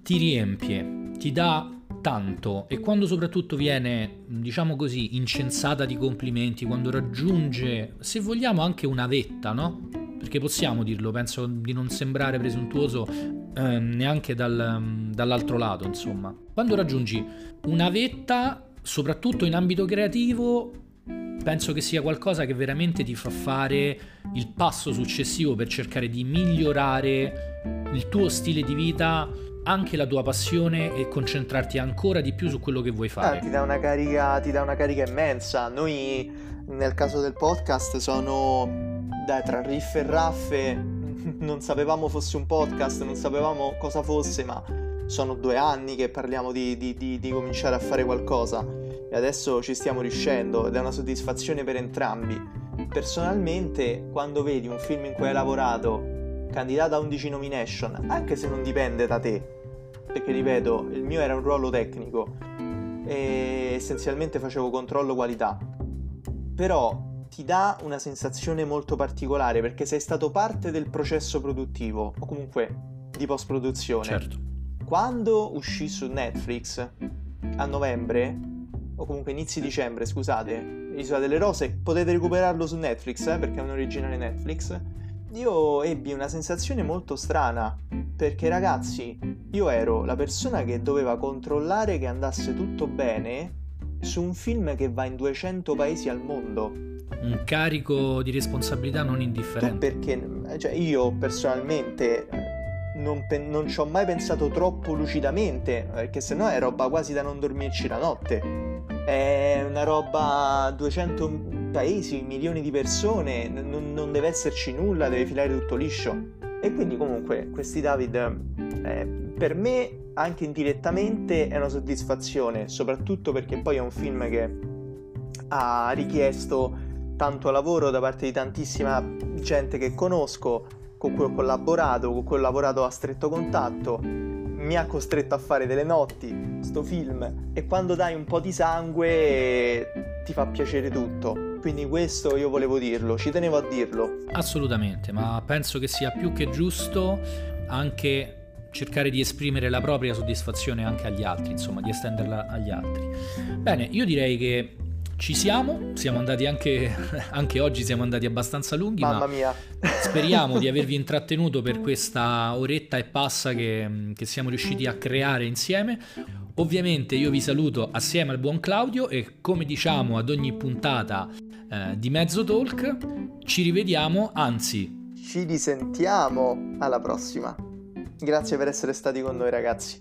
ti riempie, ti dà tanto e quando soprattutto viene, diciamo così, incensata di complimenti, quando raggiunge, se vogliamo, anche una vetta, no? Perché possiamo dirlo, penso di non sembrare presuntuoso eh, neanche dal, dall'altro lato, insomma. Quando raggiungi una vetta, soprattutto in ambito creativo, penso che sia qualcosa che veramente ti fa fare il passo successivo per cercare di migliorare il tuo stile di vita anche la tua passione e concentrarti ancora di più su quello che vuoi fare. Ah, ti, dà una carica, ti dà una carica immensa. Noi nel caso del podcast sono dai, tra riff e raffe, non sapevamo fosse un podcast, non sapevamo cosa fosse, ma sono due anni che parliamo di, di, di, di cominciare a fare qualcosa e adesso ci stiamo riuscendo ed è una soddisfazione per entrambi. Personalmente, quando vedi un film in cui hai lavorato candidato a 11 nomination, anche se non dipende da te, perché ripeto, il mio era un ruolo tecnico e essenzialmente facevo controllo qualità. Però ti dà una sensazione molto particolare perché sei stato parte del processo produttivo o comunque di post produzione. Certo. Quando uscì su Netflix a novembre o comunque inizi dicembre, scusate, Isola delle Rose, potete recuperarlo su Netflix eh, perché è un originale Netflix io ebbi una sensazione molto strana, perché ragazzi, io ero la persona che doveva controllare che andasse tutto bene su un film che va in 200 paesi al mondo. Un carico di responsabilità non indifferente. Perché cioè, io personalmente eh, non, pe- non ci ho mai pensato troppo lucidamente, perché sennò è roba quasi da non dormirci la notte. È una roba 200 paesi, milioni di persone, n- non deve esserci nulla, deve filare tutto liscio. E quindi comunque questi David eh, per me anche indirettamente è una soddisfazione, soprattutto perché poi è un film che ha richiesto tanto lavoro da parte di tantissima gente che conosco, con cui ho collaborato, con cui ho lavorato a stretto contatto, mi ha costretto a fare delle notti, sto film, e quando dai un po' di sangue ti fa piacere tutto. Quindi questo io volevo dirlo, ci tenevo a dirlo. Assolutamente, ma penso che sia più che giusto anche cercare di esprimere la propria soddisfazione anche agli altri, insomma, di estenderla agli altri. Bene, io direi che ci siamo, siamo andati anche, anche oggi, siamo andati abbastanza lunghi, Mamma ma mia. speriamo di avervi intrattenuto per questa oretta e passa che, che siamo riusciti a creare insieme. Ovviamente io vi saluto assieme al buon Claudio e come diciamo ad ogni puntata eh, di Mezzo Talk. Ci rivediamo, anzi, ci risentiamo alla prossima. Grazie per essere stati con noi ragazzi.